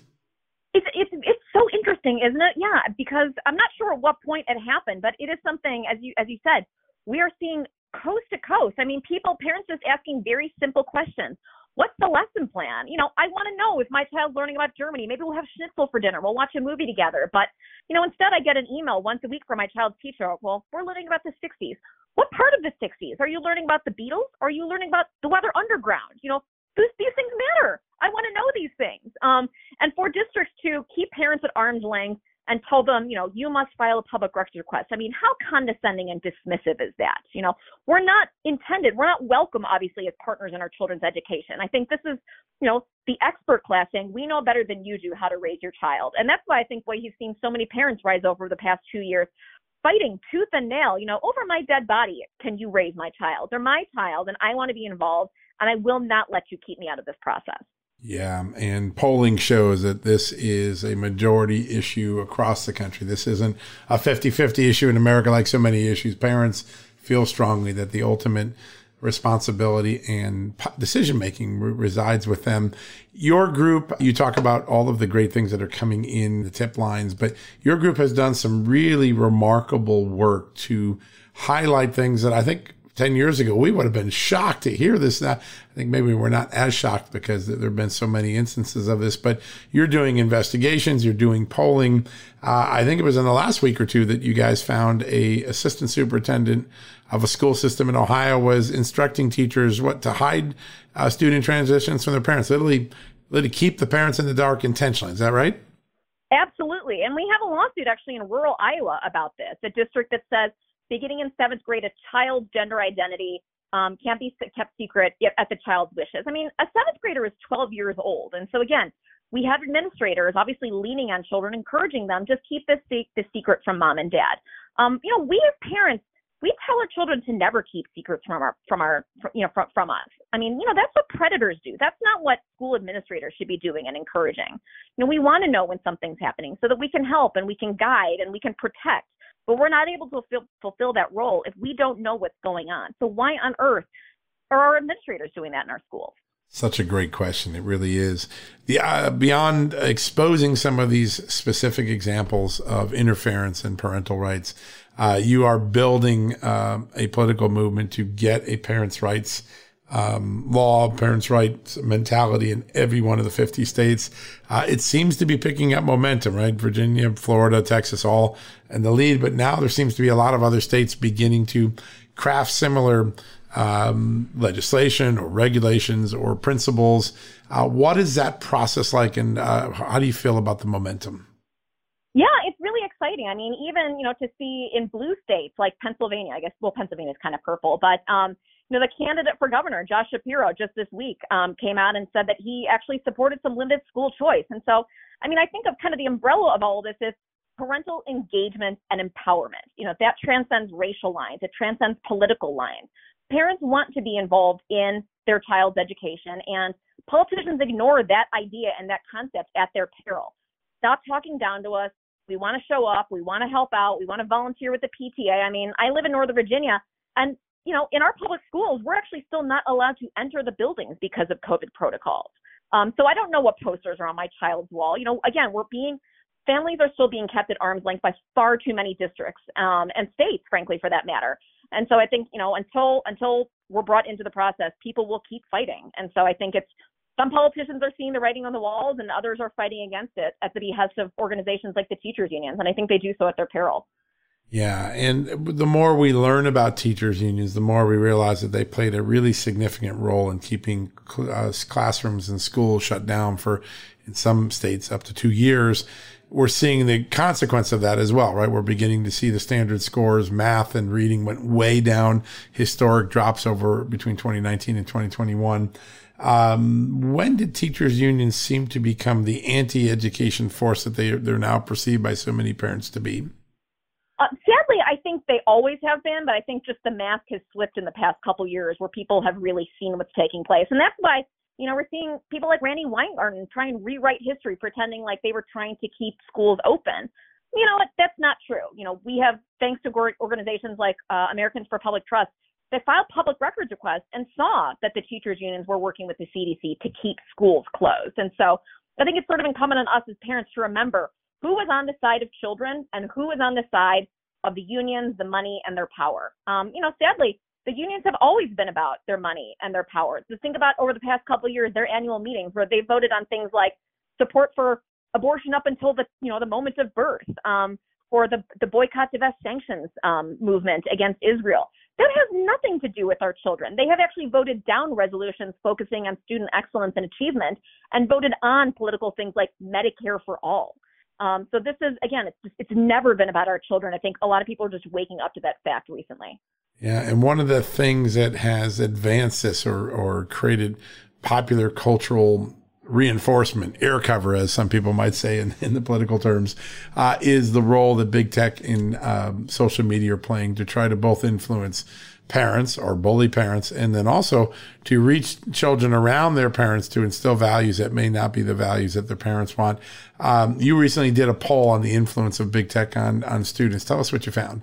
Interesting, isn't it? Yeah, because I'm not sure at what point it happened, but it is something as you as you said, we are seeing coast to coast. I mean, people, parents just asking very simple questions. What's the lesson plan? You know, I want to know if my child's learning about Germany. Maybe we'll have schnitzel for dinner. We'll watch a movie together. But, you know, instead I get an email once a week from my child's teacher. Well, we're learning about the 60s. What part of the 60s? Are you learning about the Beatles? Are you learning about the Weather Underground? You know, these, these things matter. I want to know these things. Um, and for districts to keep parents at arm's length and tell them, you know, you must file a public records request. I mean, how condescending and dismissive is that? You know, we're not intended, we're not welcome, obviously, as partners in our children's education. I think this is, you know, the expert class saying we know better than you do how to raise your child. And that's why I think why you've seen so many parents rise over the past two years fighting tooth and nail, you know, over my dead body, can you raise my child? They're my child and I want to be involved and I will not let you keep me out of this process. Yeah, and polling shows that this is a majority issue across the country. This isn't a 50 50 issue in America like so many issues. Parents feel strongly that the ultimate responsibility and decision making resides with them. Your group, you talk about all of the great things that are coming in the tip lines, but your group has done some really remarkable work to highlight things that I think 10 years ago, we would have been shocked to hear this. Now, I think maybe we're not as shocked because there have been so many instances of this, but you're doing investigations, you're doing polling. Uh, I think it was in the last week or two that you guys found a assistant superintendent of a school system in Ohio was instructing teachers what to hide uh, student transitions from their parents, literally, literally keep the parents in the dark intentionally. Is that right? Absolutely. And we have a lawsuit actually in rural Iowa about this, a district that says beginning in seventh grade, a child's gender identity um, can't be kept secret at the child's wishes. I mean, a seventh grader is 12 years old. And so, again, we have administrators obviously leaning on children, encouraging them just keep this, this secret from mom and dad. Um, you know, we as parents, we tell our children to never keep secrets from our from our you know from, from us. I mean, you know, that's what predators do. That's not what school administrators should be doing and encouraging. You know, we want to know when something's happening so that we can help and we can guide and we can protect. But we're not able to fulfill, fulfill that role if we don't know what's going on. So why on earth are our administrators doing that in our schools? Such a great question. It really is. The uh, beyond exposing some of these specific examples of interference in parental rights, uh, you are building uh, a political movement to get a parents' rights um, law, parents' rights mentality in every one of the 50 states. Uh, it seems to be picking up momentum, right? Virginia, Florida, Texas, all in the lead. But now there seems to be a lot of other states beginning to craft similar um, legislation or regulations or principles. Uh, what is that process like, and uh, how do you feel about the momentum? Yeah, it's really exciting. I mean, even you know to see in blue states like Pennsylvania. I guess well, Pennsylvania is kind of purple, but um, you know, the candidate for governor, Josh Shapiro, just this week um, came out and said that he actually supported some limited school choice. And so, I mean, I think of kind of the umbrella of all of this is parental engagement and empowerment. You know, that transcends racial lines, it transcends political lines. Parents want to be involved in their child's education, and politicians ignore that idea and that concept at their peril. Stop talking down to us. We want to show up. We want to help out. We want to volunteer with the PTA. I mean, I live in Northern Virginia, and you know, in our public schools, we're actually still not allowed to enter the buildings because of COVID protocols. Um, so I don't know what posters are on my child's wall. You know, again, we're being families are still being kept at arm's length by far too many districts um, and states, frankly, for that matter. And so I think you know until until we're brought into the process, people will keep fighting. And so I think it's some politicians are seeing the writing on the walls, and others are fighting against it at the behest of organizations like the teachers unions. And I think they do so at their peril. Yeah, and the more we learn about teachers unions, the more we realize that they played a really significant role in keeping uh, classrooms and schools shut down for, in some states, up to two years. We're seeing the consequence of that as well, right? We're beginning to see the standard scores, math and reading went way down, historic drops over between 2019 and 2021. Um, when did teachers unions seem to become the anti-education force that they they're now perceived by so many parents to be? Uh, sadly, I think they always have been, but I think just the mask has slipped in the past couple years where people have really seen what's taking place. And that's why, you know, we're seeing people like Randi Weingarten try and rewrite history, pretending like they were trying to keep schools open. You know, what? that's not true. You know, we have, thanks to organizations like uh, Americans for Public Trust, they filed public records requests and saw that the teachers unions were working with the CDC to keep schools closed. And so I think it's sort of incumbent on us as parents to remember who was on the side of children and who was on the side of the unions, the money, and their power. Um, you know, sadly, the unions have always been about their money and their power. Just think about over the past couple of years, their annual meetings where they voted on things like support for abortion up until the you know the moment of birth, um, or the the boycott, divest, sanctions um, movement against Israel. That has nothing to do with our children. They have actually voted down resolutions focusing on student excellence and achievement, and voted on political things like Medicare for all. Um, so this is again, it's just, it's never been about our children. I think a lot of people are just waking up to that fact recently. Yeah, and one of the things that has advanced this or or created popular cultural reinforcement, air cover, as some people might say in, in the political terms, uh, is the role that big tech in um, social media are playing to try to both influence parents or bully parents, and then also to reach children around their parents to instill values that may not be the values that their parents want. Um, you recently did a poll on the influence of big tech on on students. Tell us what you found.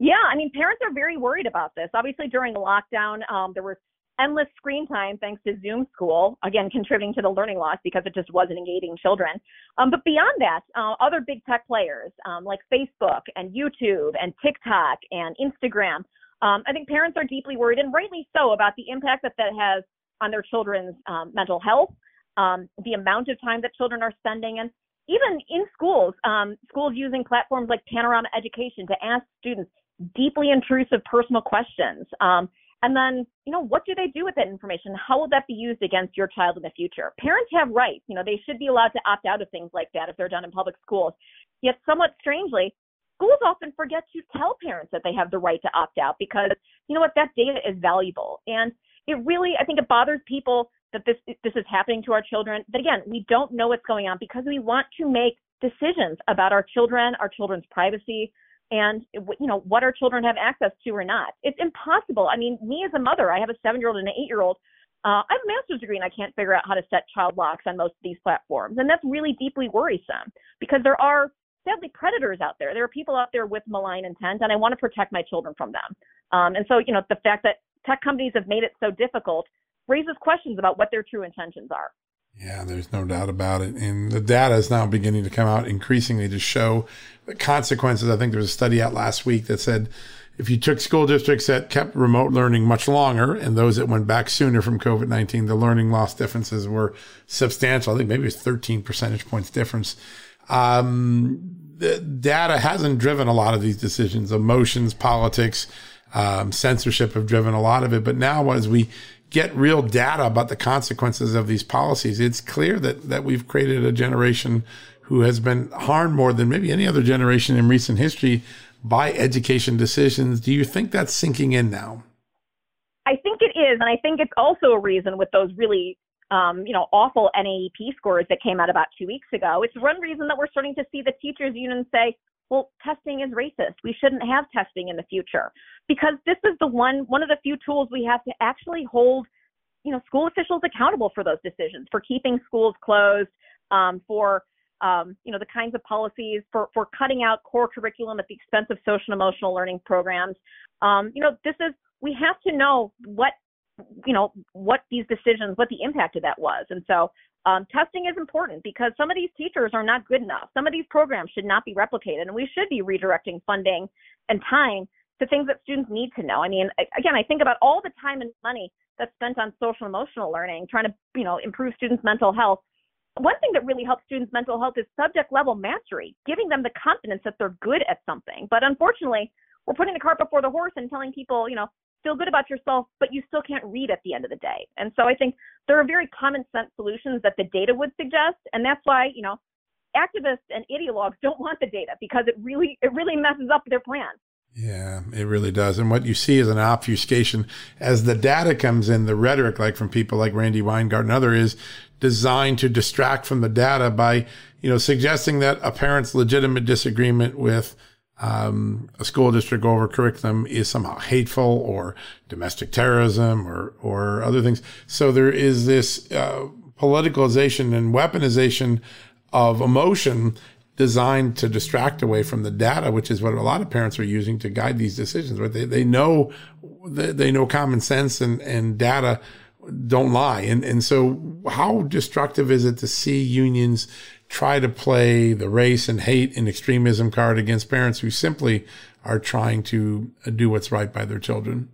Yeah, I mean, parents are very worried about this. Obviously, during the lockdown, um, there was endless screen time thanks to Zoom school, again, contributing to the learning loss because it just wasn't engaging children. Um, but beyond that, uh, other big tech players um, like Facebook and YouTube and TikTok and Instagram um, I think parents are deeply worried, and rightly so, about the impact that that has on their children's um, mental health, um, the amount of time that children are spending, and even in schools, um, schools using platforms like Panorama Education to ask students deeply intrusive personal questions. Um, and then, you know, what do they do with that information? How will that be used against your child in the future? Parents have rights. You know, they should be allowed to opt out of things like that if they're done in public schools. Yet, somewhat strangely, schools often forget to tell parents that they have the right to opt out because you know what that data is valuable. And it really i think it bothers people that this this is happening to our children but again we don't know what's going on because we want to make decisions about our children our children's privacy and you know what our children have access to or not. It's impossible. I mean me as a mother i have a seven year old and an eight year old uh, I have a master's degree and I can't figure out how to set child locks on most of these platforms. And that's really deeply worrisome because there are sadly predators out there. There are people out there with malign intent, and I want to protect my children from them. Um, and so, you know, the fact that tech companies have made it so difficult raises questions about what their true intentions are. Yeah, there's no doubt about it. And the data is now beginning to come out increasingly to show the consequences. I think there was a study out last week that said if you took school districts that kept remote learning much longer and those that went back sooner from COVID 19, the learning loss differences were substantial. I think maybe it was 13 percentage points difference. Um, data hasn't driven a lot of these decisions. Emotions, politics, um, censorship have driven a lot of it. But now, as we get real data about the consequences of these policies, it's clear that that we've created a generation who has been harmed more than maybe any other generation in recent history by education decisions. Do you think that's sinking in now? I think it is, and I think it's also a reason with those really um, you know, awful NAEP scores that came out about two weeks ago. It's one reason that we're starting to see the teachers union say, well, testing is racist. We shouldn't have testing in the future because this is the one one of the few tools we have to actually hold, you know, school officials accountable for those decisions, for keeping schools closed, um, for um, you know, the kinds of policies for for cutting out core curriculum at the expense of social and emotional learning programs. Um, you know, this is we have to know what you know what these decisions, what the impact of that was, and so um, testing is important because some of these teachers are not good enough. Some of these programs should not be replicated, and we should be redirecting funding and time to things that students need to know. I mean, again, I think about all the time and money that's spent on social emotional learning, trying to you know improve students' mental health. One thing that really helps students' mental health is subject level mastery, giving them the confidence that they're good at something. But unfortunately, we're putting the cart before the horse and telling people, you know, feel good about yourself, but you still can't read at the end of the day. And so I think there are very common sense solutions that the data would suggest. And that's why, you know, activists and ideologues don't want the data because it really it really messes up their plans. Yeah, it really does. And what you see is an obfuscation as the data comes in, the rhetoric, like from people like Randi Weingarten and other is designed to distract from the data by, you know, suggesting that a parent's legitimate disagreement with um, a school district over curriculum is somehow hateful or domestic terrorism or or other things. So there is this uh, politicalization and weaponization of emotion designed to distract away from the data, which is what a lot of parents are using to guide these decisions. Right? They they know they know common sense and and data don't lie. And and so how destructive is it to see unions try to play the race and hate and extremism card against parents who simply are trying to uh, do what's right by their children.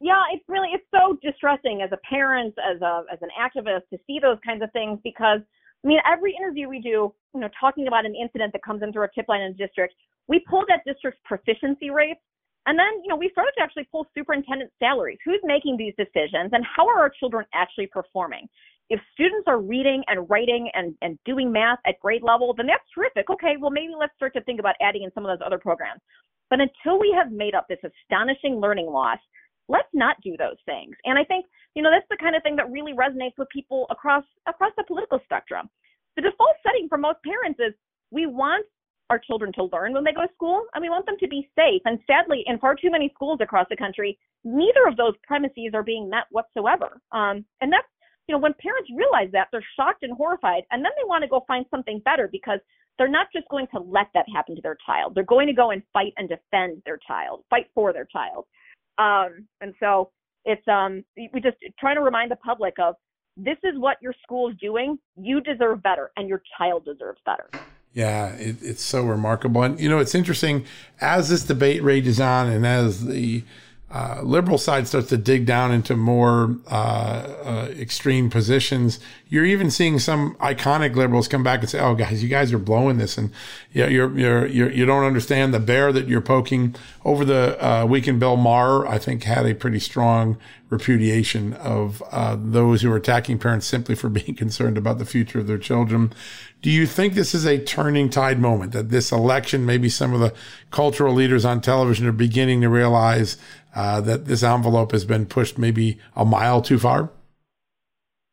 Yeah, it's really it's so distressing as a parent, as a as an activist to see those kinds of things because I mean every interview we do, you know, talking about an incident that comes into our tip line in the district, we pull that district's proficiency rates and then, you know, we started to actually pull superintendent salaries. Who's making these decisions and how are our children actually performing? If students are reading and writing and, and doing math at grade level, then that's terrific. Okay, well, maybe let's start to think about adding in some of those other programs. But until we have made up this astonishing learning loss, let's not do those things. And I think, you know, that's the kind of thing that really resonates with people across across the political spectrum. The default setting for most parents is we want our children to learn when they go to school and we want them to be safe. And sadly, in far too many schools across the country, neither of those premises are being met whatsoever. Um, and that's you know, when parents realize that, they're shocked and horrified, and then they want to go find something better because they're not just going to let that happen to their child. They're going to go and fight and defend their child, fight for their child. Um, and so it's um, we just trying to remind the public of this is what your school's doing. You deserve better, and your child deserves better. Yeah, it, it's so remarkable, and you know it's interesting as this debate rages on, and as the uh, liberal side starts to dig down into more uh, uh, extreme positions, you're even seeing some iconic liberals come back and say, "Oh, guys, you guys are blowing this, and you you're, you're, you're, you don't understand the bear that you're poking." Over the uh, weekend, Bill Maher, I think, had a pretty strong repudiation of uh, those who are attacking parents simply for being concerned about the future of their children. Do you think this is a turning tide moment? That this election, maybe some of the cultural leaders on television are beginning to realize uh, that this envelope has been pushed maybe a mile too far?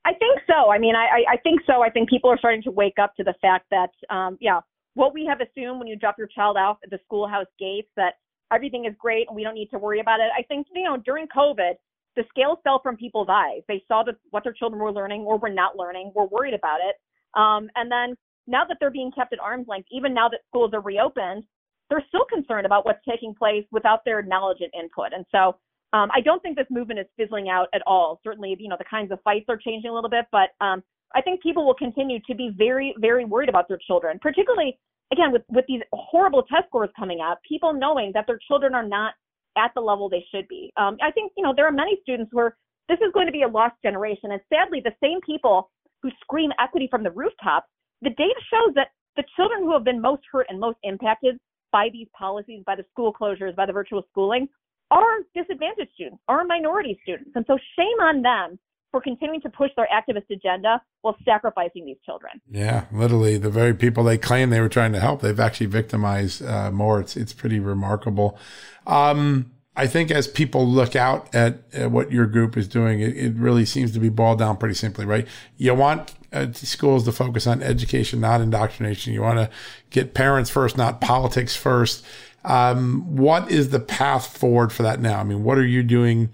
I think so. I mean, I, I think so. I think people are starting to wake up to the fact that, um, yeah, what we have assumed when you drop your child off at the schoolhouse gates that everything is great and we don't need to worry about it. I think, you know, during COVID, the scales fell from people's eyes. They saw that what their children were learning or were not learning, were worried about it. Um, and then now that they're being kept at arm's length, even now that schools are reopened, they're still concerned about what's taking place without their knowledge and input. And so um, I don't think this movement is fizzling out at all. Certainly, you know, the kinds of fights are changing a little bit, but um, I think people will continue to be very, very worried about their children, particularly again with with these horrible test scores coming out. People knowing that their children are not at the level they should be. Um, I think you know there are many students where this is going to be a lost generation, and sadly, the same people who scream equity from the rooftops, the data shows that the children who have been most hurt and most impacted by these policies, by the school closures, by the virtual schooling, are disadvantaged students, are minority students. And so shame on them for continuing to push their activist agenda while sacrificing these children. Yeah, literally the very people they claim they were trying to help, they've actually victimized uh, more. It's it's pretty remarkable. Um, I think as people look out at, at what your group is doing, it, it, really seems to be boiled down pretty simply, right? You want uh, schools to focus on education, not indoctrination. You want to get parents first, not politics first. Um, what is the path forward for that now? I mean, what are you doing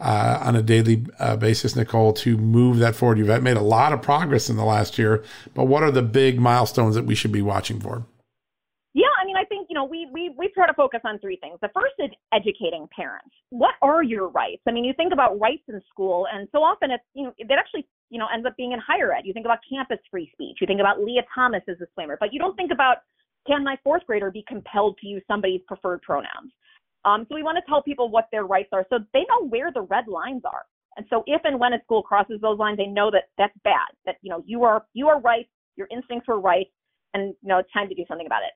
uh, on a daily uh, basis, Nicole, to move that forward? You've made a lot of progress in the last year, but what are the big milestones that we should be watching for? Yeah, I mean, I think you know, we we we try to focus on three things. The first is educating parents. What are your rights? I mean, you think about rights in school, and so often it's you know that actually you know ends up being in higher ed. You think about campus free speech. You think about Lia Thomas as a disclaimer, but you don't think about can my fourth grader be compelled to use somebody's preferred pronouns? Um, so we want to tell people what their rights are, so they know where the red lines are. And so if and when a school crosses those lines, they know that that's bad. That you know you are you are right, your instincts were right, and you know it's time to do something about it.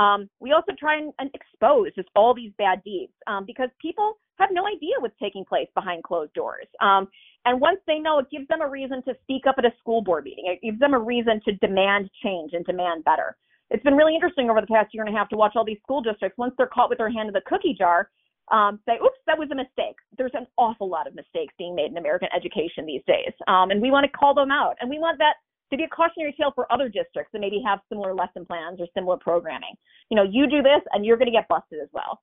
Um, we also try and, and, expose just all these bad deeds um, because people have no idea what's taking place behind closed doors. Um, and once they know, it gives them a reason to speak up at a school board meeting. It gives them a reason to demand change and demand better. It's been really interesting over the past year and a half to watch all these school districts, once they're caught with their hand in the cookie jar, um, say, oops, that was a mistake. There's an awful lot of mistakes being made in American education these days. Um, and we want to call them out. And we want that to be a cautionary tale for other districts that maybe have similar lesson plans or similar programming. You know, you do this and you're going to get busted as well.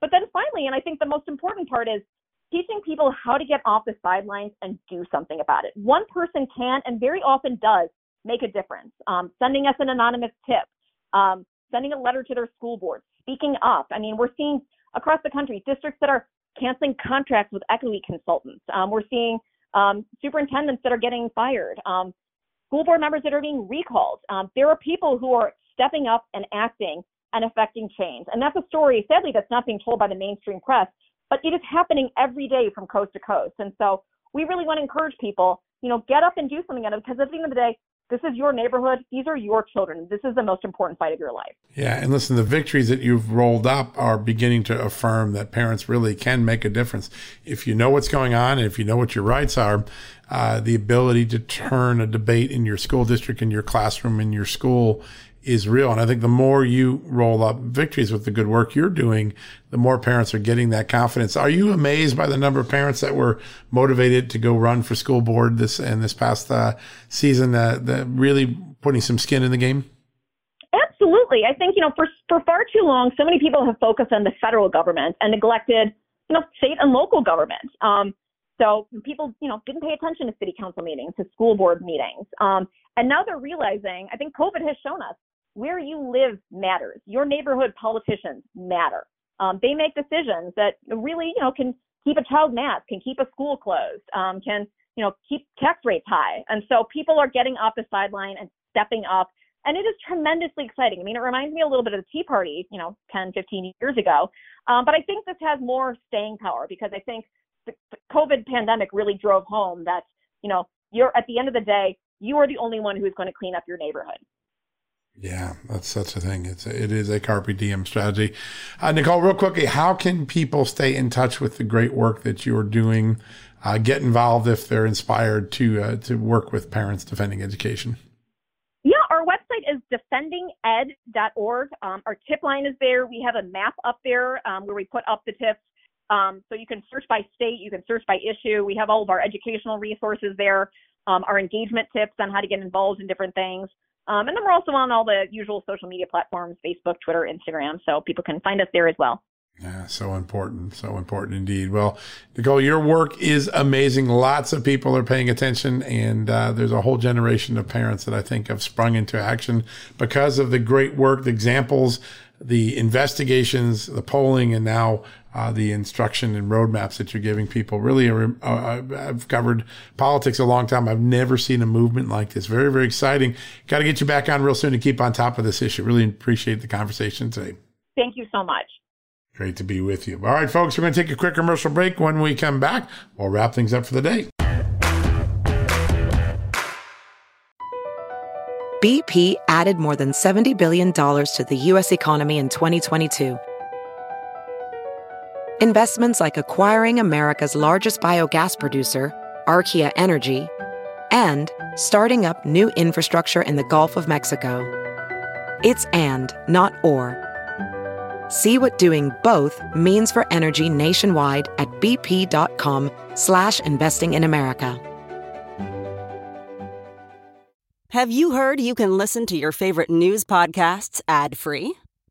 But then finally, and I think the most important part is teaching people how to get off the sidelines and do something about it. One person can and very often does make a difference. Um, sending us an anonymous tip, um, sending a letter to their school board, speaking up. I mean, we're seeing across the country districts that are canceling contracts with equity consultants. Um, we're seeing um, superintendents that are getting fired. Um, school board members that are being recalled. Um, there are people who are stepping up and acting and affecting change. And that's a story, sadly, that's not being told by the mainstream press, but it is happening every day from coast to coast. And so we really want to encourage people, you know, get up and do something at it because at the end of the day, this is your neighborhood. These are your children. This is the most important fight of your life. Yeah. And listen, the victories that you've rolled up are beginning to affirm that parents really can make a difference. If you know what's going on and if you know what your rights are, uh, the ability to turn a debate in your school district, in your classroom, in your school is real. And I think the more you roll up victories with the good work you're doing, the more parents are getting that confidence. Are you amazed by the number of parents that were motivated to go run for school board this and this past uh, season, uh, that really putting some skin in the game? Absolutely. I think, you know, for, for far too long, so many people have focused on the federal government and neglected, you know, state and local government. Um, so people, you know, didn't pay attention to city council meetings, to school board meetings. Um, and now they're realizing, I think COVID has shown us where you live matters. Your neighborhood politicians matter. Um, they make decisions that really, you know, can keep a child masked, can keep a school closed, um, can, you know, keep tax rates high. And so people are getting off the sideline and stepping up. And it is tremendously exciting. I mean, it reminds me a little bit of the Tea Party, you know, 10, 15 years ago. Um, but I think this has more staying power because I think the COVID pandemic really drove home that, you know, you're at the end of the day, you are the only one who's going to clean up your neighborhood. Yeah, that's such a thing. It's a, it is a carpe diem strategy. Uh, Nicole, real quickly, how can people stay in touch with the great work that you're doing? Uh, get involved if they're inspired to uh, to work with parents defending education. Yeah, our website is defendinged.org. Um, our tip line is there. We have a map up there um, where we put up the tips. Um, so you can search by state, you can search by issue. We have all of our educational resources there, um, our engagement tips on how to get involved in different things. Um, and then we're also on all the usual social media platforms Facebook, Twitter, Instagram. So people can find us there as well. Yeah, so important. So important indeed. Well, Nicole, your work is amazing. Lots of people are paying attention, and uh, there's a whole generation of parents that I think have sprung into action because of the great work, the examples, the investigations, the polling, and now uh, the instruction and roadmaps that you're giving people. Really, uh, uh, I've covered politics a long time. I've never seen a movement like this. Very, very exciting. Got to get you back on real soon to keep on top of this issue. Really appreciate the conversation today. Thank you so much. Great to be with you. All right, folks, we're going to take a quick commercial break. When we come back, we'll wrap things up for the day. BP added more than $70 billion to the U.S. economy in 2022 Investments like acquiring America's largest biogas producer, Archaea Energy, and starting up new infrastructure in the Gulf of Mexico. It's and, not or. See what doing both means for energy nationwide at bp.com slash investing in America. Have you heard you can listen to your favorite news podcasts ad-free?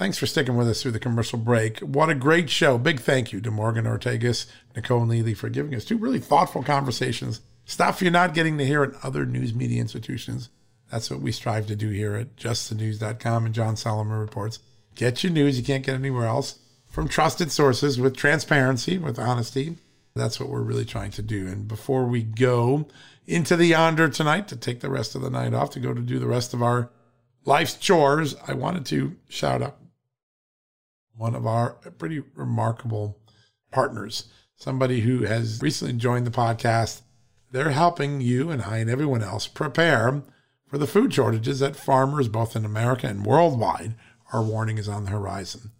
Thanks for sticking with us through the commercial break. What a great show. Big thank you to Morgan Ortagus, Nicole Neily for giving us two really thoughtful conversations. Stuff you're not getting to hear at other news media institutions. That's what we strive to do here at justthenews.com and John Solomon Reports. Get your news you can't get anywhere else from trusted sources with transparency, with honesty. That's what we're really trying to do. And before we go into the yonder tonight to take the rest of the night off to go to do the rest of our life's chores, I wanted to shout out one of our pretty remarkable partners, somebody who has recently joined the podcast. They're helping you and I and everyone else prepare for the food shortages that farmers, both in America and worldwide, are warning is on the horizon.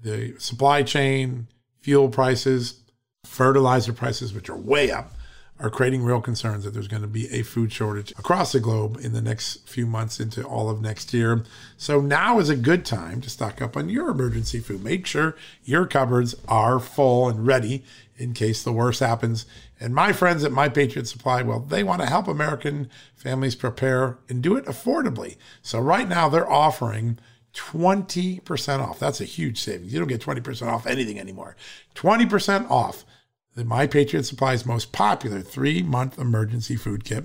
The supply chain, fuel prices, fertilizer prices, which are way up, are creating real concerns that there's going to be a food shortage across the globe in the next few months into all of next year. So now is a good time to stock up on your emergency food. Make sure your cupboards are full and ready in case the worst happens. And my friends at My Patriot Supply, well, they want to help American families prepare and do it affordably. So right now they're offering 20% off. That's a huge savings. You don't get 20% off anything anymore. 20% off the My Patriot Supply's most popular three month emergency food kit.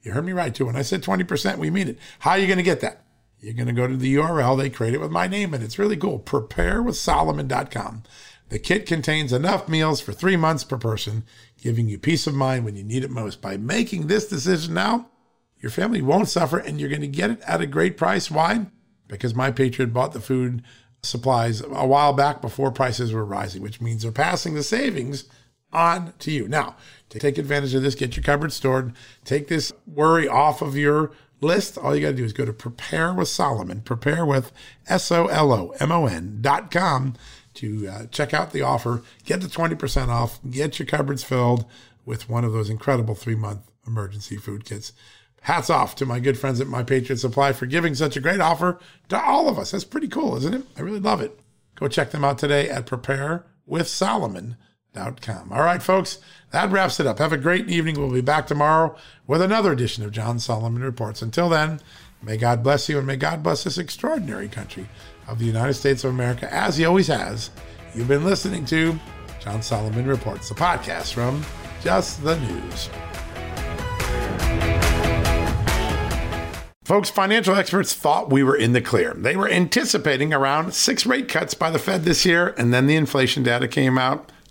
You heard me right, too. When I said 20%, we mean it. How are you going to get that? You're going to go to the URL. They create it with my name, and it's really cool. Preparewithsolomon.com. The kit contains enough meals for three months per person, giving you peace of mind when you need it most. By making this decision now, your family won't suffer and you're going to get it at a great price. Why? Because My Patriot bought the food supplies a while back before prices were rising, which means they're passing the savings on to you. Now, to take advantage of this, get your cupboard stored, take this worry off of your list. All you got to do is go to prepare with Solomon, prepare with S O L O M O N dot com to uh, check out the offer, get the 20% off, get your cupboards filled with one of those incredible three month emergency food kits. Hats off to my good friends at My Patriot Supply for giving such a great offer to all of us. That's pretty cool, isn't it? I really love it. Go check them out today at preparewithsolomon.com All right, folks, that wraps it up. Have a great evening. We'll be back tomorrow with another edition of John Solomon Reports. Until then, may God bless you and may God bless this extraordinary country of the United States of America, as He always has. You've been listening to John Solomon Reports, the podcast from Just the News. Folks, financial experts thought we were in the clear. They were anticipating around six rate cuts by the Fed this year, and then the inflation data came out